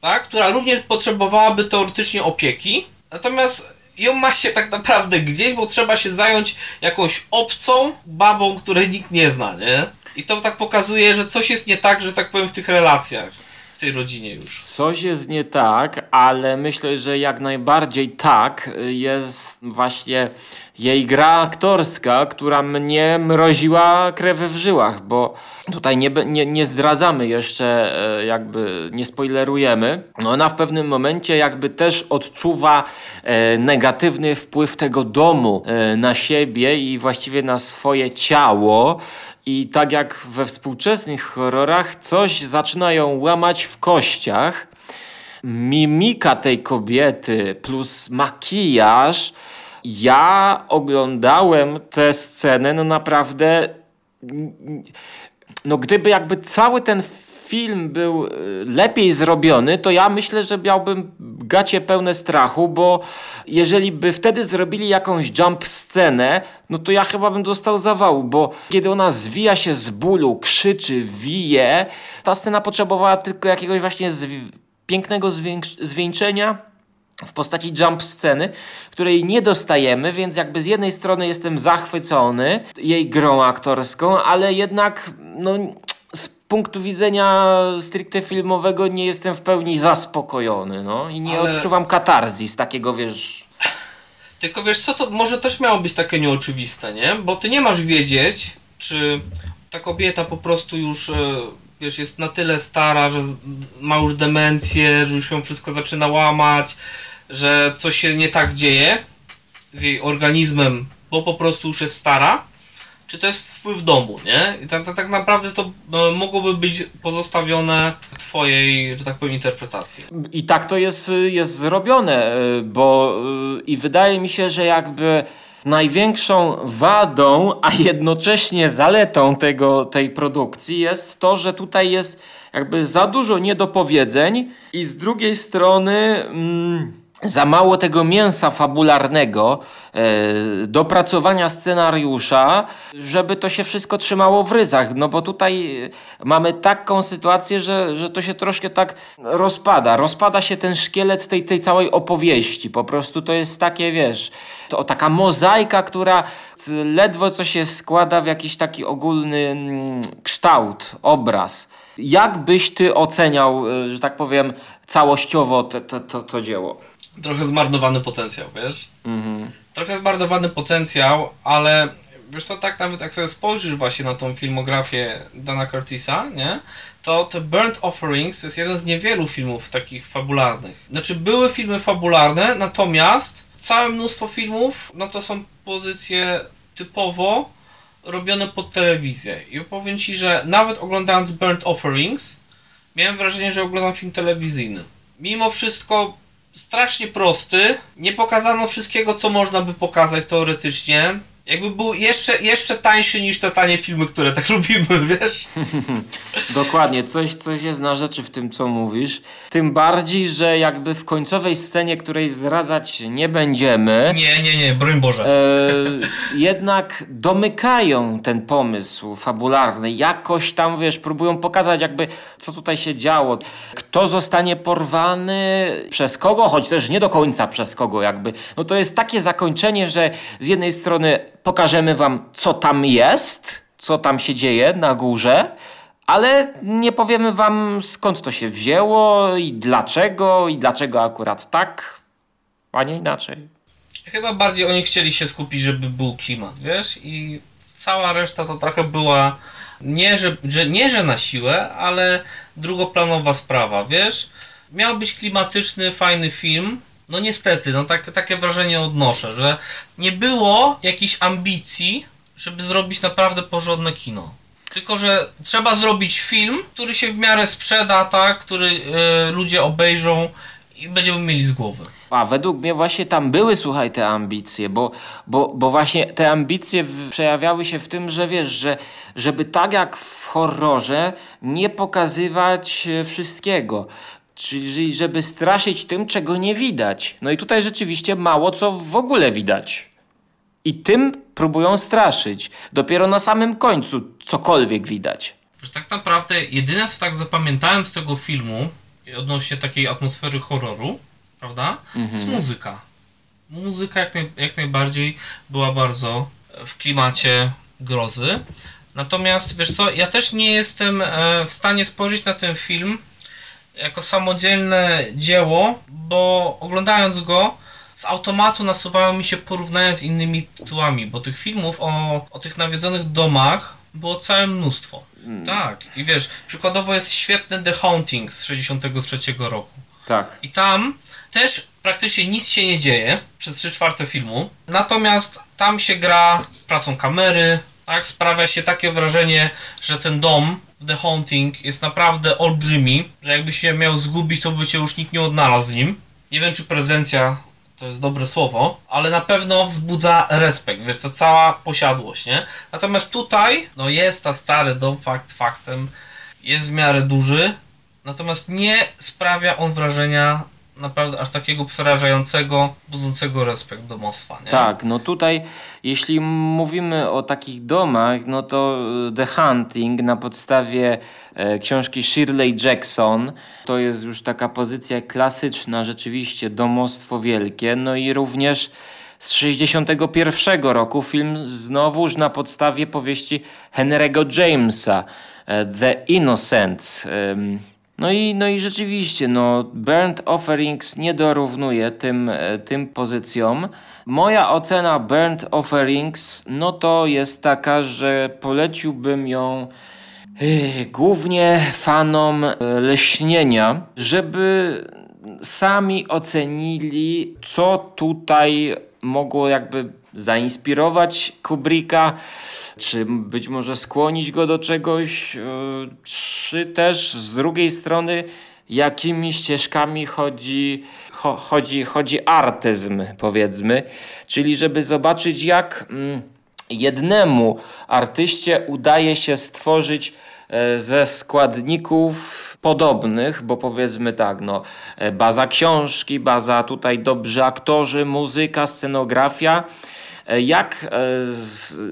tak, która również potrzebowałaby teoretycznie opieki, natomiast ją ma się tak naprawdę gdzieś, bo trzeba się zająć jakąś obcą babą, której nikt nie zna, nie? I to tak pokazuje, że coś jest nie tak, że tak powiem, w tych relacjach, tej rodzinie już. Coś jest nie tak, ale myślę, że jak najbardziej tak jest właśnie jej gra aktorska, która mnie mroziła krew w żyłach, bo tutaj nie, nie, nie zdradzamy jeszcze, e, jakby nie spoilerujemy. No Ona w pewnym momencie jakby też odczuwa e, negatywny wpływ tego domu e, na siebie i właściwie na swoje ciało. I tak jak we współczesnych horrorach, coś zaczyna ją łamać w kościach. Mimika tej kobiety plus makijaż. Ja oglądałem tę scenę, no naprawdę. No, gdyby jakby cały ten film był y, lepiej zrobiony, to ja myślę, że miałbym gacie pełne strachu, bo jeżeli by wtedy zrobili jakąś jump scenę, no to ja chyba bym dostał zawału, bo kiedy ona zwija się z bólu, krzyczy, wije, ta scena potrzebowała tylko jakiegoś właśnie zwi- pięknego zwieńczenia w postaci jump sceny, której nie dostajemy, więc jakby z jednej strony jestem zachwycony jej grą aktorską, ale jednak no, punktu widzenia stricte filmowego nie jestem w pełni zaspokojony, no. I nie Ale- odczuwam katarzis takiego, wiesz... Tylko wiesz co, to może też miało być takie nieoczywiste, nie? Bo ty nie masz wiedzieć, czy ta kobieta po prostu już, e, wiesz, jest na tyle stara, że ma już demencję, że już ją wszystko zaczyna łamać, że coś się nie tak dzieje z jej organizmem, bo po prostu już jest stara, czy to jest wpływ domu, nie? I tak, tak, tak naprawdę to e, mogłoby być pozostawione twojej, że tak powiem, interpretacji. I tak to jest, jest zrobione, y, bo y, i wydaje mi się, że jakby największą wadą, a jednocześnie zaletą tego, tej produkcji jest to, że tutaj jest jakby za dużo niedopowiedzeń i z drugiej strony mm, za mało tego mięsa fabularnego, e, dopracowania scenariusza, żeby to się wszystko trzymało w ryzach. No bo tutaj e, mamy taką sytuację, że, że to się troszkę tak rozpada. Rozpada się ten szkielet tej, tej całej opowieści. Po prostu to jest takie, wiesz, to taka mozaika, która ledwo co się składa w jakiś taki ogólny mm, kształt, obraz. Jak byś ty oceniał, e, że tak powiem, całościowo to, to, to, to dzieło? Trochę zmarnowany potencjał, wiesz? Mhm. Trochę zmarnowany potencjał, ale wiesz co, tak nawet jak sobie spojrzysz właśnie na tą filmografię Dana Curtisa, nie? To The Burnt Offerings jest jeden z niewielu filmów takich fabularnych. Znaczy były filmy fabularne, natomiast całe mnóstwo filmów, no to są pozycje typowo robione pod telewizję. I powiem Ci, że nawet oglądając Burnt Offerings, miałem wrażenie, że oglądam film telewizyjny. Mimo wszystko strasznie prosty, nie pokazano wszystkiego, co można by pokazać teoretycznie. Jakby był jeszcze, jeszcze tańszy niż te tanie filmy, które tak lubimy, wiesz? Dokładnie, coś, coś jest na rzeczy w tym, co mówisz. Tym bardziej, że jakby w końcowej scenie, której zdradzać nie będziemy. Nie, nie, nie, broń Boże. E, jednak domykają ten pomysł fabularny. Jakoś tam, wiesz, próbują pokazać jakby, co tutaj się działo. Kto zostanie porwany, przez kogo, choć też nie do końca przez kogo jakby. No to jest takie zakończenie, że z jednej strony pokażemy wam, co tam jest, co tam się dzieje na górze, ale nie powiemy wam skąd to się wzięło i dlaczego, i dlaczego akurat tak, a nie inaczej. Chyba bardziej oni chcieli się skupić, żeby był klimat, wiesz? I cała reszta to trochę była nie, że, że, nie, że na siłę, ale drugoplanowa sprawa, wiesz? Miał być klimatyczny, fajny film, no niestety, no tak, takie wrażenie odnoszę, że nie było jakiejś ambicji, żeby zrobić naprawdę porządne kino. Tylko, że trzeba zrobić film, który się w miarę sprzeda, tak, który y, ludzie obejrzą i będziemy mieli z głowy. A według mnie właśnie tam były, słuchaj, te ambicje, bo, bo, bo właśnie te ambicje przejawiały się w tym, że wiesz, że żeby tak jak w horrorze nie pokazywać e, wszystkiego. Czyli żeby straszyć tym, czego nie widać. No i tutaj rzeczywiście mało co w ogóle widać. I tym próbują straszyć. Dopiero na samym końcu cokolwiek widać. Że tak naprawdę jedyne co tak zapamiętałem z tego filmu odnośnie takiej atmosfery horroru, prawda? Mhm. To jest muzyka. Muzyka jak, naj, jak najbardziej była bardzo w klimacie grozy. Natomiast wiesz co, ja też nie jestem e, w stanie spojrzeć na ten film jako samodzielne dzieło, bo oglądając go z automatu nasuwają mi się porównania z innymi tytułami, bo tych filmów o, o tych nawiedzonych domach było całe mnóstwo. Hmm. Tak, i wiesz, przykładowo jest świetny The Haunting z 63 roku. Tak. I tam też praktycznie nic się nie dzieje przez 3 czwarte filmu, natomiast tam się gra pracą kamery, tak, sprawia się takie wrażenie, że ten dom The Haunting jest naprawdę olbrzymi, że jakby się miał zgubić, to by cię już nikt nie odnalazł w nim. Nie wiem, czy prezencja to jest dobre słowo, ale na pewno wzbudza respekt, wiesz, to cała posiadłość, nie? Natomiast tutaj, no jest ta stary dom, fakt faktem, jest w miarę duży, natomiast nie sprawia on wrażenia naprawdę aż takiego przerażającego, budzącego respekt domostwa. Nie? Tak, no tutaj jeśli mówimy o takich domach, no to e, The Hunting na podstawie e, książki Shirley Jackson to jest już taka pozycja klasyczna, rzeczywiście domostwo wielkie, no i również z 61 roku film znowuż na podstawie powieści Henry'ego Jamesa e, The Innocents. No i, no i rzeczywiście, no, Burnt Offerings nie dorównuje tym, e, tym pozycjom. Moja ocena Burnt Offerings, no to jest taka, że poleciłbym ją yy, głównie fanom e, leśnienia, żeby sami ocenili, co tutaj mogło jakby zainspirować Kubricka, czy być może skłonić go do czegoś, e, czy też z drugiej strony jakimi ścieżkami chodzi, cho, chodzi, chodzi artyzm, powiedzmy, czyli żeby zobaczyć, jak mm, jednemu artyście udaje się stworzyć e, ze składników podobnych, bo powiedzmy tak, no, e, baza książki, baza tutaj dobrzy aktorzy, muzyka, scenografia. E, jak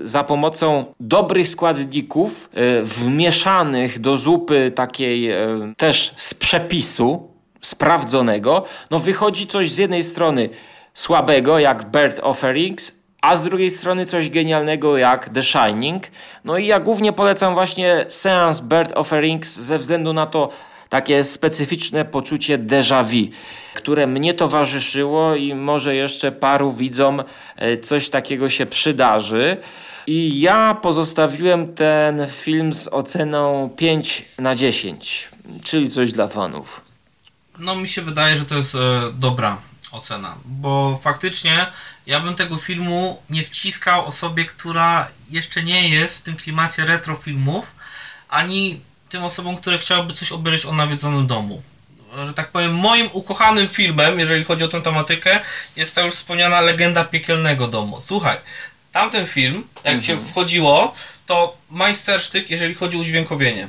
za pomocą dobrych składników wmieszanych do zupy takiej też z przepisu sprawdzonego, no wychodzi coś z jednej strony słabego jak Bird Offerings, a z drugiej strony coś genialnego jak The Shining. No i ja głównie polecam właśnie seans Bird Offerings ze względu na to takie specyficzne poczucie déjà vu, które mnie towarzyszyło i może jeszcze paru widzom e, coś takiego się przydarzy. I ja pozostawiłem ten film z oceną 5 na 10, czyli coś dla fanów. No mi się wydaje, że to jest e, dobra ocena, bo faktycznie ja bym tego filmu nie wciskał osobie, która jeszcze nie jest w tym klimacie retro filmów, ani tym osobom, które chciałyby coś obejrzeć o nawiedzonym domu. Że tak powiem, moim ukochanym filmem, jeżeli chodzi o tę tematykę, jest ta już wspomniana Legenda Piekielnego Domu. Słuchaj, tamten film, jak mhm. się wchodziło, to majstersztyk, jeżeli chodzi o udźwiękowienie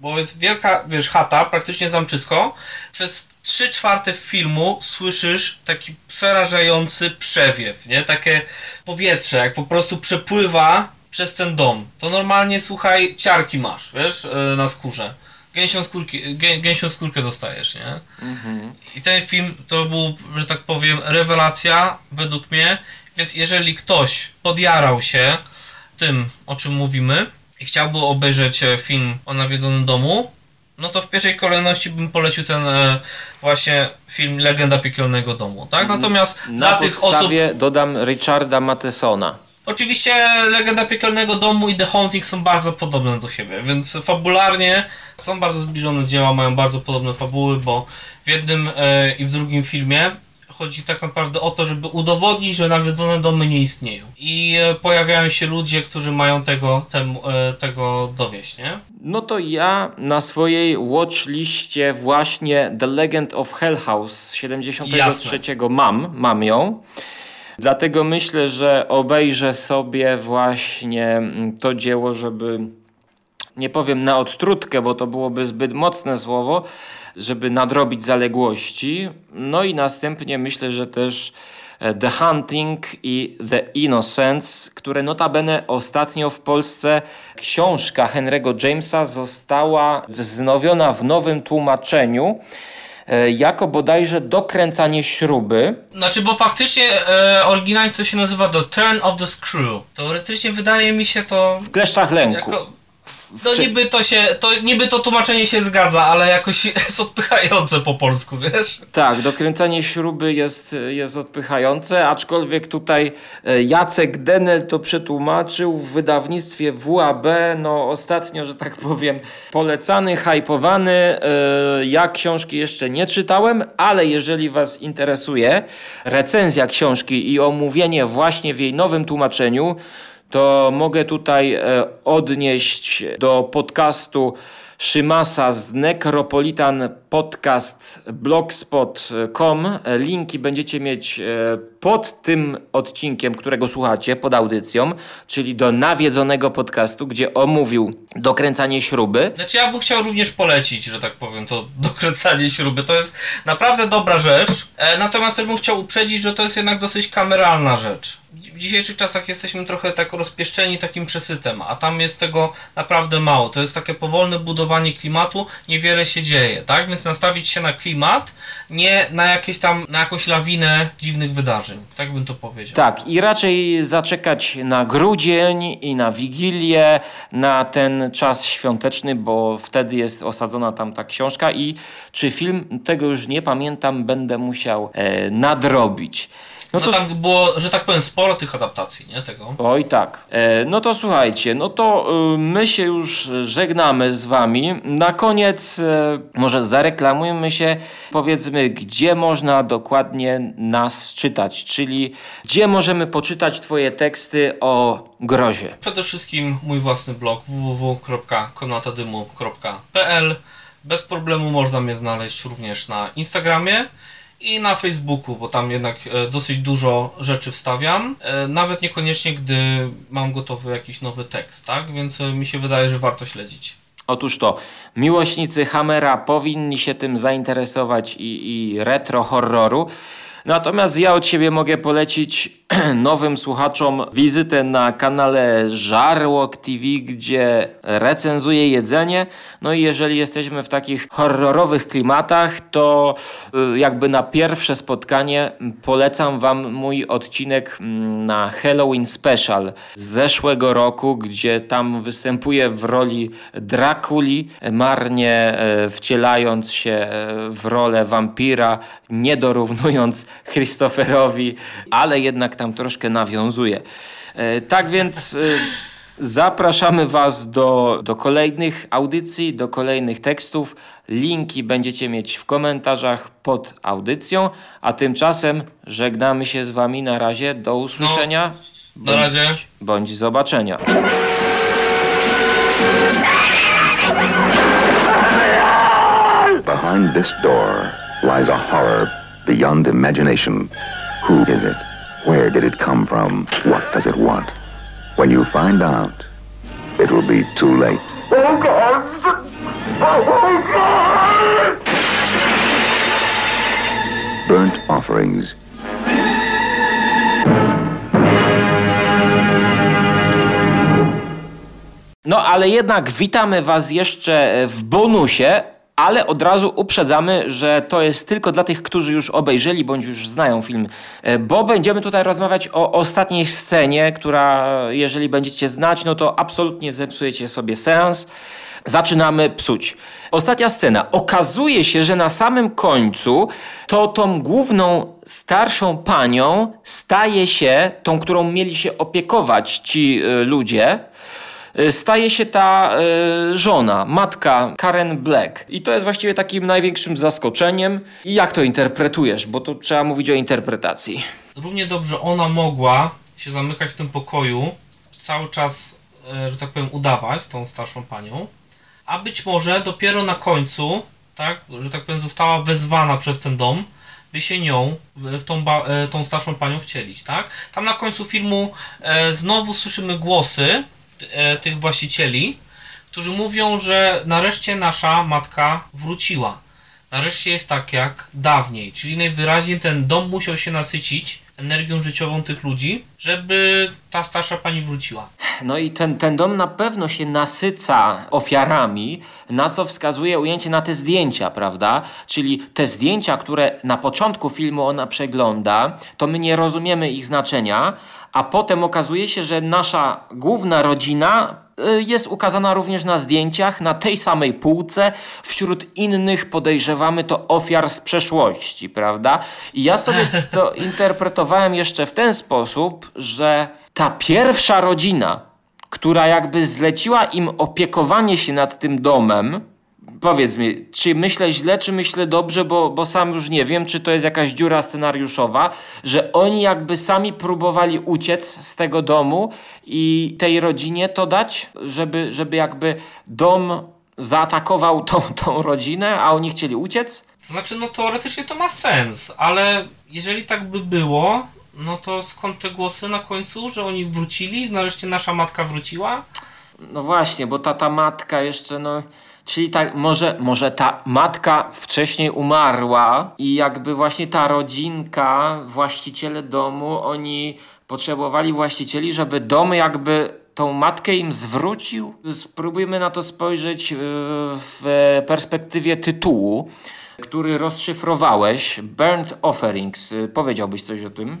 bo jest wielka, wiesz, chata, praktycznie zamczysko. Przez 3 czwarte filmu słyszysz taki przerażający przewiew, nie? Takie powietrze, jak po prostu przepływa przez ten dom. To normalnie, słuchaj, ciarki masz, wiesz, e, na skórze. Gęsią, skórki, gę, gęsią skórkę dostajesz, nie? Mhm. I ten film to był, że tak powiem, rewelacja według mnie, więc jeżeli ktoś podjarał się tym, o czym mówimy, i chciałby obejrzeć e, film o nawiedzonym domu, no to w pierwszej kolejności bym polecił ten e, właśnie film Legenda Piekielnego Domu, tak? Natomiast Na dla tych osób... dodam Richarda Mathesona. Oczywiście Legenda Piekielnego Domu i The Haunting są bardzo podobne do siebie, więc fabularnie są bardzo zbliżone dzieła, mają bardzo podobne fabuły, bo w jednym e, i w drugim filmie chodzi tak naprawdę o to, żeby udowodnić, że nawiedzone domy nie istnieją. I e, pojawiają się ludzie, którzy mają tego, e, tego dowieść, nie? No to ja na swojej watchliście właśnie The Legend of Hell House 73 Jasne. mam, mam ją. Dlatego myślę, że obejrzę sobie właśnie mm, to dzieło, żeby nie powiem na odtrutkę, bo to byłoby zbyt mocne słowo, żeby nadrobić zaległości. No i następnie myślę, że też e, The Hunting i The Innocents, które notabene ostatnio w Polsce książka Henry'ego Jamesa została wznowiona w nowym tłumaczeniu jako bodajże dokręcanie śruby. Znaczy, bo faktycznie e, oryginalnie to się nazywa The Turn of the Screw. Teoretycznie wydaje mi się to... W kleszczach lęku. Jako no niby to się, to niby to tłumaczenie się zgadza, ale jakoś jest odpychające po polsku, wiesz? Tak, dokręcanie śruby jest, jest odpychające, aczkolwiek tutaj e, Jacek Denel to przetłumaczył w wydawnictwie WAB, no ostatnio, że tak powiem, polecany, hypowany. E, ja książki jeszcze nie czytałem, ale jeżeli Was interesuje recenzja książki i omówienie właśnie w jej nowym tłumaczeniu, to mogę tutaj e, odnieść do podcastu Szymasa z Necropolitan Podcast blogspot.com. Linki będziecie mieć e, pod tym odcinkiem, którego słuchacie, pod audycją, czyli do nawiedzonego podcastu, gdzie omówił dokręcanie śruby. Znaczy ja bym chciał również polecić, że tak powiem, to dokręcanie śruby. To jest naprawdę dobra rzecz. E, natomiast też bym chciał uprzedzić, że to jest jednak dosyć kameralna rzecz w dzisiejszych czasach jesteśmy trochę tak rozpieszczeni takim przesytem, a tam jest tego naprawdę mało. To jest takie powolne budowanie klimatu, niewiele się dzieje, tak? Więc nastawić się na klimat, nie na jakieś tam, na jakąś lawinę dziwnych wydarzeń, tak bym to powiedział. Tak, i raczej zaczekać na grudzień i na Wigilię, na ten czas świąteczny, bo wtedy jest osadzona tam ta książka i czy film, tego już nie pamiętam, będę musiał e, nadrobić. No, no to... tam było, że tak powiem, sporo tych adaptacji, nie? Tego. Oj tak. E, no to słuchajcie, no to y, my się już żegnamy z wami. Na koniec e, może zareklamujmy się, powiedzmy, gdzie można dokładnie nas czytać, czyli gdzie możemy poczytać twoje teksty o grozie. Przede wszystkim mój własny blog www.konatadymu.pl Bez problemu można mnie znaleźć również na Instagramie i na Facebooku, bo tam jednak e, dosyć dużo rzeczy wstawiam, e, nawet niekoniecznie, gdy mam gotowy jakiś nowy tekst, tak? Więc e, mi się wydaje, że warto śledzić. Otóż to, miłośnicy Hammera powinni się tym zainteresować i, i retro horroru. Natomiast ja od siebie mogę polecić nowym słuchaczom wizytę na kanale Żarłok TV, gdzie recenzuję jedzenie. No i jeżeli jesteśmy w takich horrorowych klimatach, to y, jakby na pierwsze spotkanie polecam Wam mój odcinek mm, na Halloween Special z zeszłego roku, gdzie tam występuję w roli Drakuli, marnie e, wcielając się e, w rolę wampira, nie dorównując Christopherowi, ale jednak tam troszkę nawiązuje. E, tak więc e, zapraszamy Was do, do kolejnych audycji, do kolejnych tekstów. Linki będziecie mieć w komentarzach pod audycją, a tymczasem żegnamy się z Wami na razie. Do usłyszenia. Na razie. Bądź zobaczenia. Behind this door lies a horror beyond imagination. Who is it? Where did it come from? What does it want? When you find out, it will be too late. Oh, God! Oh, God! Burnt offerings. No ale jednak witamy Was jeszcze w bonusie, ale od razu uprzedzamy, że to jest tylko dla tych, którzy już obejrzeli bądź już znają film, e, bo będziemy tutaj rozmawiać o ostatniej scenie, która jeżeli będziecie znać, no to absolutnie zepsujecie sobie seans. Zaczynamy psuć. Ostatnia scena. Okazuje się, że na samym końcu to tą główną starszą panią staje się tą, którą mieli się opiekować ci y, ludzie staje się ta y, żona, matka Karen Black. I to jest właściwie takim największym zaskoczeniem. I jak to interpretujesz? Bo tu trzeba mówić o interpretacji. Równie dobrze ona mogła się zamykać w tym pokoju, cały czas, e, że tak powiem, udawać tą starszą panią, a być może dopiero na końcu, tak, że tak powiem, została wezwana przez ten dom, by się nią, w tą, tą starszą panią wcielić, tak? Tam na końcu filmu e, znowu słyszymy głosy, e, tych właścicieli, którzy mówią, że nareszcie nasza matka wróciła. Nareszcie jest tak jak dawniej, czyli najwyraźniej ten dom musiał się nasycić energią życiową tych ludzi, żeby ta starsza pani wróciła. No i ten, ten dom na pewno się nasyca ofiarami, na co wskazuje ujęcie na te zdjęcia, prawda? Czyli te zdjęcia, które na początku filmu ona przegląda, to my nie rozumiemy ich znaczenia, a potem okazuje się, że nasza główna rodzina y, jest ukazana również na zdjęciach na tej samej półce. Wśród innych podejrzewamy to ofiar z przeszłości, prawda? I ja sobie to interpretowałem jeszcze w ten sposób, że ta pierwsza rodzina, która jakby zleciła im opiekowanie się nad tym domem, Powiedz mi, czy myślę źle, czy myślę dobrze, bo, bo sam już nie wiem, czy to jest jakaś dziura scenariuszowa, że oni jakby sami próbowali uciec z tego domu i tej rodzinie to dać, żeby, żeby jakby dom zaatakował tą, tą rodzinę, a oni chcieli uciec? To znaczy, no teoretycznie to ma sens, ale jeżeli tak by było, no to skąd te głosy na końcu, że oni wrócili, nareszcie nasza matka wróciła? No właśnie, bo ta, ta matka jeszcze, no Czyli tak, może, może ta matka wcześniej umarła i jakby właśnie ta rodzinka, właściciele domu, oni potrzebowali właścicieli, żeby dom jakby tą matkę im zwrócił. Spróbujmy na to spojrzeć e, w perspektywie tytułu, który rozszyfrowałeś. Burnt Offerings. Powiedziałbyś coś o tym?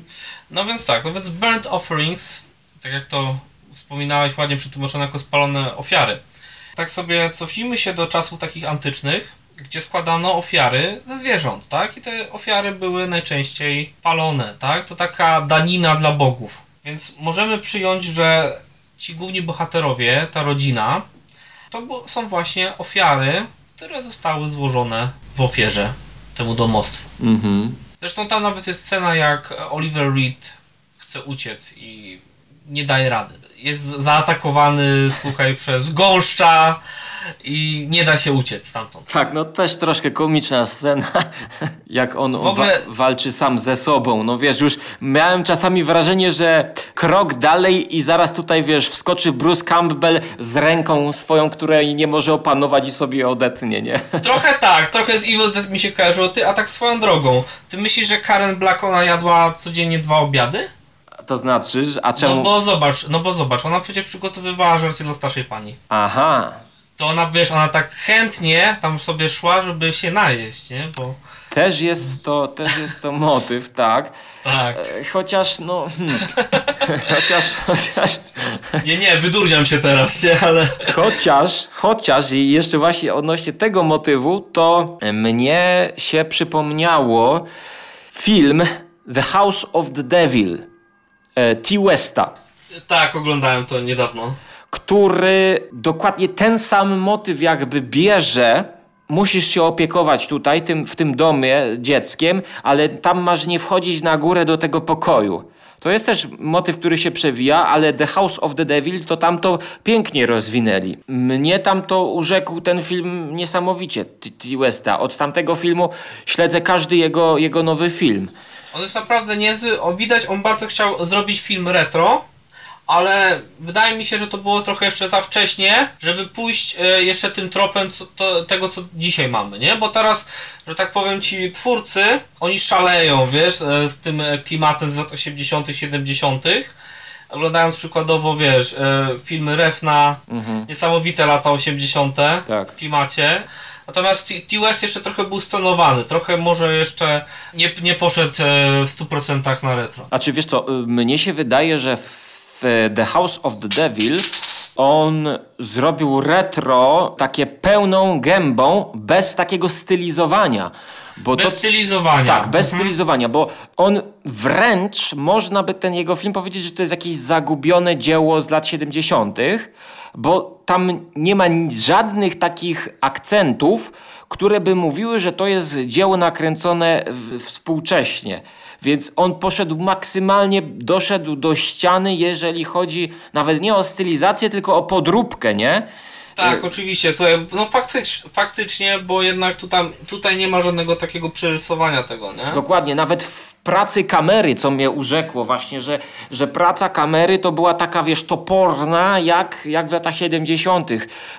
No więc tak, no więc Burnt Offerings, tak jak to wspominałeś ładnie przetłumaczone jako spalone ofiary tak sobie cofnijmy się do czasów takich antycznych, gdzie składano ofiary ze zwierząt, tak? I te ofiary były najczęściej palone, tak? To taka danina dla bogów. Więc możemy przyjąć, że ci główni bohaterowie, ta rodzina, to są właśnie ofiary, które zostały złożone w ofierze temu domostwu. Mhm. Zresztą tam nawet jest scena, jak Oliver Reed chce uciec i nie daje rady. Jest zaatakowany, słuchaj, przez gąszcza i nie da się uciec stamtąd. Tak, no też troszkę komiczna scena, jak on ogóle... wa walczy sam ze sobą. No wiesz, już miałem czasami wrażenie, że krok dalej i zaraz tutaj, wiesz, wskoczy Bruce Campbell z ręką swoją, której nie może opanować i sobie odetnie, nie? Trochę tak, trochę z Evil Dead mi się kojarzyło, ty, a tak swoją drogą. Ty myślisz, że Karen Black ona jadła codziennie dwa obiady? To znaczy, a czemu... No bo zobacz, no bo zobacz, ona przecież przygotowywała żarcie dla starszej pani. Aha, To ona, wiesz, ona tak chętnie tam sobie szła, żeby się najeść, nie? Bo... też jest to, też jest to motyw, tak. Tak. E, Chociaż, no... Hmm. Chociaż, chociaż... Nie, nie, wydurniam się teraz, nie? Ale... Chociaż, chociaż i jeszcze właśnie odnośnie tego motywu, to mnie się przypomniało film The House of the Devil T. Westa, Tak, oglądałem to niedawno. który dokładnie ten sam motyw jakby bierze. Musisz się opiekować tutaj, tym, w tym domie dzieckiem, ale tam masz nie wchodzić na górę do tego pokoju. To jest też motyw, który się przewija, ale The House of the Devil to tam to pięknie rozwinęli. Mnie tam to urzekł ten film niesamowicie, T. T. Westa. Od tamtego filmu śledzę każdy jego, jego nowy film. On jest naprawdę niezły, o, widać, on bardzo chciał zrobić film retro, ale wydaje mi się, że to było trochę jeszcze za wcześnie, żeby pójść e, jeszcze tym tropem co, to, tego, co dzisiaj mamy, nie? Bo teraz, że tak powiem ci twórcy, oni szaleją, wiesz, e, z tym klimatem z lat 80., 70., oglądając przykładowo, wiesz, e, filmy Refna, niesamowite lata 80. Tak. w klimacie. Natomiast T-West jeszcze trochę był stonowany, trochę może jeszcze nie, nie poszedł e, w 100% na retro. A czy wiesz co, y, mnie się wydaje, że w The House of the Devil on zrobił retro takie pełną gębą, bez takiego stylizowania. Bo Bez to, stylizowania. Tak, bez stylizowania, bo on wręcz, można by ten jego film powiedzieć, że to jest jakieś zagubione dzieło z lat 70., bo tam nie ma żadnych takich akcentów, które by mówiły, że to jest dzieło nakręcone współcześnie. Więc on poszedł maksymalnie, doszedł do ściany, jeżeli chodzi nawet nie o stylizację, tylko o podróbkę, nie? Tak, oczywiście. Słuchaj, no faktycz, faktycznie, bo jednak tutaj, tutaj nie ma żadnego takiego przerysowania tego, nie? Dokładnie, nawet w pracy kamery, co mnie urzekło właśnie, że, że praca kamery to była taka, wiesz, toporna, jak, jak w latach 70.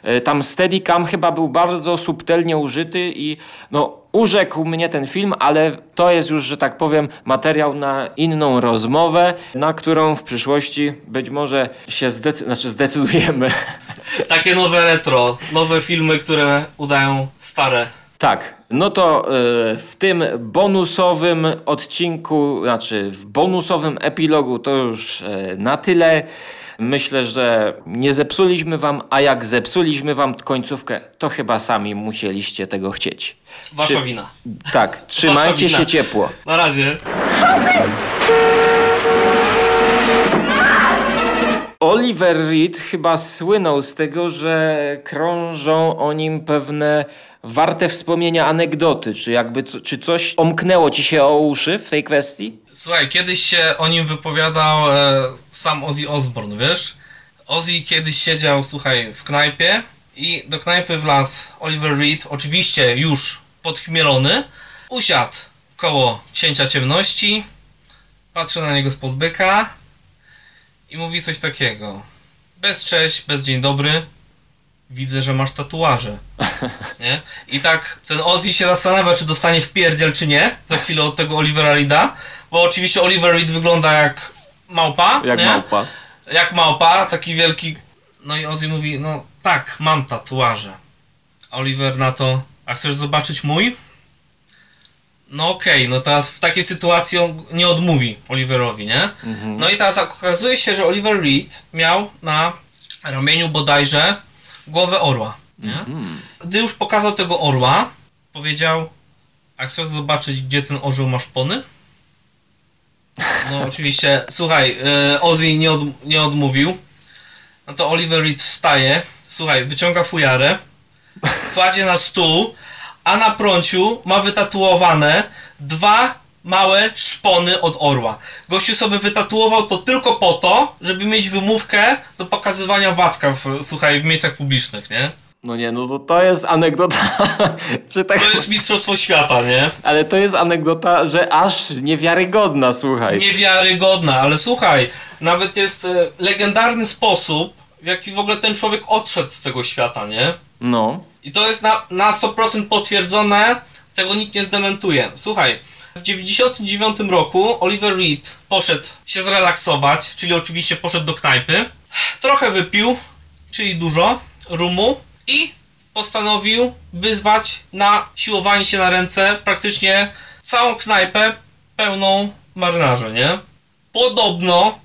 E, Tam Steadicam chyba był bardzo subtelnie użyty i no, urzekł mnie ten film, ale to jest już, że tak powiem, materiał na inną rozmowę, na którą w przyszłości być może się zdecy- znaczy zdecydujemy. Takie nowe retro, nowe filmy, które udają stare. Tak, no to e, w tym bonusowym odcinku, znaczy w bonusowym epilogu to już e, na tyle. Myślę, że nie zepsuliśmy wam, a jak zepsuliśmy wam końcówkę, to chyba sami musieliście tego chcieć. Wasza Czy- wina. Tak, trzymajcie wina. się ciepło. Na razie. Oliver Reed chyba słynął z tego, że krążą o nim pewne warte wspomnienia anegdoty. Czy jakby czy coś omknęło ci się o uszy w tej kwestii? Słuchaj, kiedyś się o nim wypowiadał e, sam Ozzy Osbourne, wiesz? Ozzy kiedyś siedział, słuchaj, w knajpie i do knajpy wlazł Oliver Reed, oczywiście już podchmielony, usiadł koło księcia ciemności, patrzy na niego spod byka i mówi coś takiego. Bez cześć, bez dzień dobry, widzę, że masz tatuaże. Nie? I tak ten Ozzy się zastanawia, czy dostanie w pierdziel, czy nie, za chwilę od tego Olivera Reeda, bo oczywiście Oliver Reed wygląda jak małpa, Jak nie? małpa. Jak małpa, taki wielki. No i Ozzy mówi, no tak, mam tatuaże. Oliver na to, a chcesz zobaczyć mój? No okej, no teraz w takiej sytuacji on nie odmówi Oliverowi, nie? No i teraz okazuje się, że Oliver Reed miał na ramieniu bodajże głowę orła, nie? Gdy już pokazał tego orła, powiedział, a chcesz zobaczyć, gdzie ten orzeł ma szpony? No oczywiście, słuchaj, e, Ozzy nie, od, nie odmówił. No to Oliver Reed wstaje, słuchaj, wyciąga fujarę, kładzie na stół, a na prąciu ma wytatuowane dwa małe szpony od orła. Gościu sobie wytatuował to tylko po to, żeby mieć wymówkę do pokazywania wacka w, słuchaj, w miejscach publicznych, nie? No nie, no to, to jest anegdota, że tak... To jest mistrzostwo świata, nie? Ale to jest anegdota, że aż niewiarygodna, słuchaj. Niewiarygodna, ale słuchaj, nawet jest e, legendarny sposób, w jaki w ogóle ten człowiek odszedł z tego świata, nie? No. I to jest na, na 100% potwierdzone, tego nikt nie zdementuje. Słuchaj, w 99 roku Oliver Reed poszedł się zrelaksować, czyli oczywiście poszedł do knajpy, trochę wypił, czyli dużo, rumu i postanowił wyzwać na siłowanie się na ręce praktycznie całą knajpę pełną marynarzy, nie? Podobno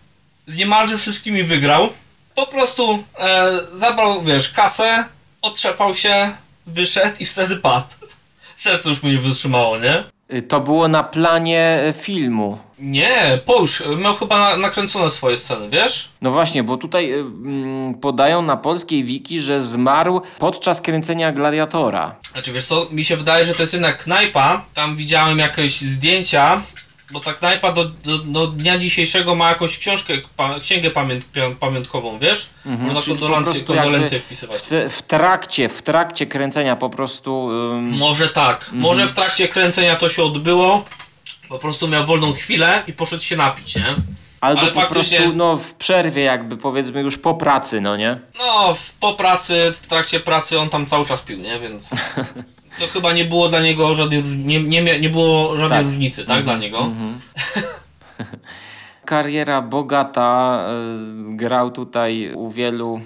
z niemalże wszystkimi wygrał. Po prostu e, zabrał, wiesz, kasę, otrzepał się, wyszedł i wtedy padł. Serce już mu nie wytrzymało, nie? Y, To było na planie e, filmu. Nie, Połóż miał chyba na, nakręcone swoje sceny, wiesz? No właśnie, bo tutaj y, mm, podają na polskiej wiki, że zmarł podczas kręcenia Gladiatora. Znaczy, wiesz co, mi się wydaje, że to jest jednak knajpa. Tam widziałem jakieś zdjęcia, bo ta knajpa do, do, do dnia dzisiejszego ma jakąś książkę, pa, księgę pamięt, pamiątkową, wiesz? Można Mhm, po kondolencje, kondolencje wpisywać. W, w trakcie, w trakcie kręcenia po prostu... ym, Może tak. Może w trakcie kręcenia to się odbyło. Po prostu miał wolną chwilę i poszedł się napić, nie? albo ale po faktycznie- prostu no, w przerwie jakby, powiedzmy już po pracy, no nie? No, w, po pracy, w trakcie pracy on tam cały czas pił, nie? Więc to chyba nie było dla niego żadnej róż- nie, nie, nie było żadnej Tak. różnicy, tak? Dla niego. Kariera bogata, y, grał tutaj u wielu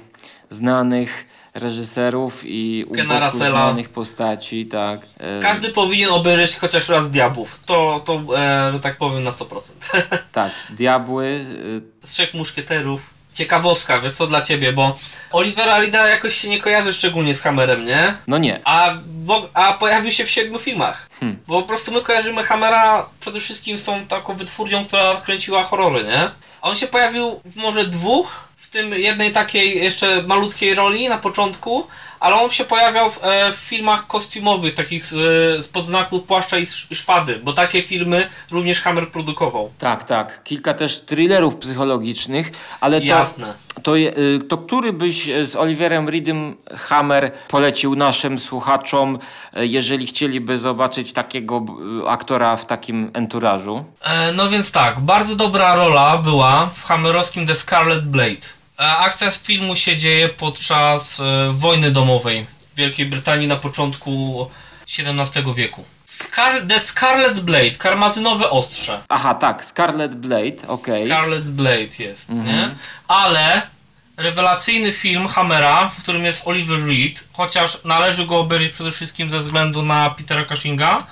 znanych reżyserów i u Kena znanych postaci, tak. Y, Każdy powinien obejrzeć chociaż raz Diabłów. To, to e, że tak powiem, na 100%. Tak, Diabły, y, Trzech muszkieterów. Ciekawostka, wiesz co dla ciebie, bo Olivera Rida jakoś się nie kojarzy szczególnie z Hammerem, nie? no nie, A, a pojawił się w siedmiu filmach. Hmm. Bo po prostu my kojarzymy Hammera przede wszystkim z tą taką wytwórnią, która kręciła horrory, nie? A on się pojawił w może dwóch, w tym jednej takiej jeszcze malutkiej roli na początku, ale on się pojawiał w, e, w filmach kostiumowych, takich z, e, z podznaku płaszcza i sz- szpady, bo takie filmy również Hammer produkował. tak, tak. Kilka też thrillerów psychologicznych, ale to, Jasne. to, y, to który byś y, z Oliverem Reedem Hammer polecił naszym słuchaczom, y, jeżeli chcieliby zobaczyć takiego aktora w takim enturażu? E, no więc tak, bardzo dobra rola była w hammerowskim The Scarlet Blade. E, akcja z filmu się dzieje podczas e, wojny domowej w Wielkiej Brytanii na początku XVII wieku. Scar The Scarlet Blade, karmazynowe ostrze. Aha, tak, Scarlet Blade, okej. Scarlet Blade jest, nie? Ale rewelacyjny film Hammera, w którym jest Oliver Reed, chociaż należy go obejrzeć przede wszystkim ze względu na Petera Cushinga,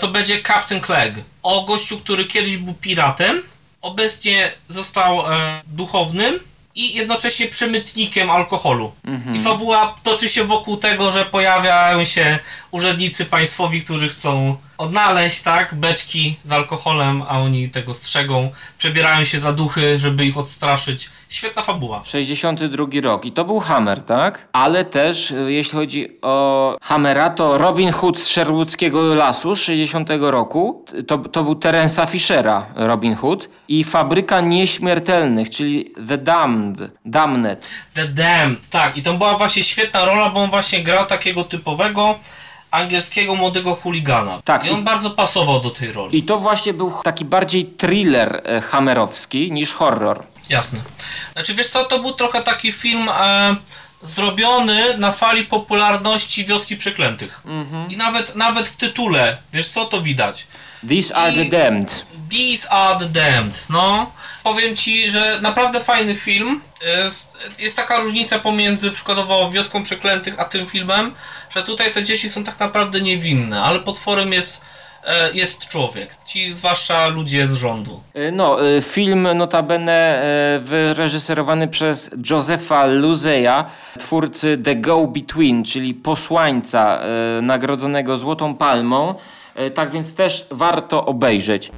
to będzie Captain Clegg. O gościu, który kiedyś był piratem, obecnie został e, duchownym i jednocześnie przemytnikiem alkoholu. I fabuła toczy się wokół tego, że pojawiają się urzędnicy państwowi, którzy chcą odnaleźć, tak, beczki z alkoholem, a oni tego strzegą, przebierają się za duchy, żeby ich odstraszyć. Świetna fabuła. 62 rok i to był Hammer, tak? Ale też y, jeśli chodzi o Hammera, to Robin Hood z Sherwoodzkiego Lasu z 60 roku, to, to był Terensa Fishera Robin Hood i Fabryka Nieśmiertelnych, czyli The Damned, Damned. The Damned, tak. I to była właśnie świetna rola, bo on właśnie grał takiego typowego angielskiego młodego chuligana. Tak. I on bardzo pasował do tej roli. I to właśnie był taki bardziej thriller e, hammerowski niż horror. Jasne. Znaczy wiesz co, to był trochę taki film e, zrobiony na fali popularności Wioski Przeklętych. I nawet, nawet w tytule, wiesz co, to widać. These are I- the damned. These are the damned. No, powiem ci, że naprawdę fajny film. Jest, jest taka różnica pomiędzy przykładowo Wioską Przeklętych a tym filmem, że tutaj te dzieci są tak naprawdę niewinne, ale potworem jest, e, jest człowiek. Ci zwłaszcza ludzie z rządu. E, No, e, film notabene wyreżyserowany przez Josepha Luzeya, twórcy The Go Between, czyli posłańca nagrodzonego Złotą Palmą. E, tak więc też warto obejrzeć.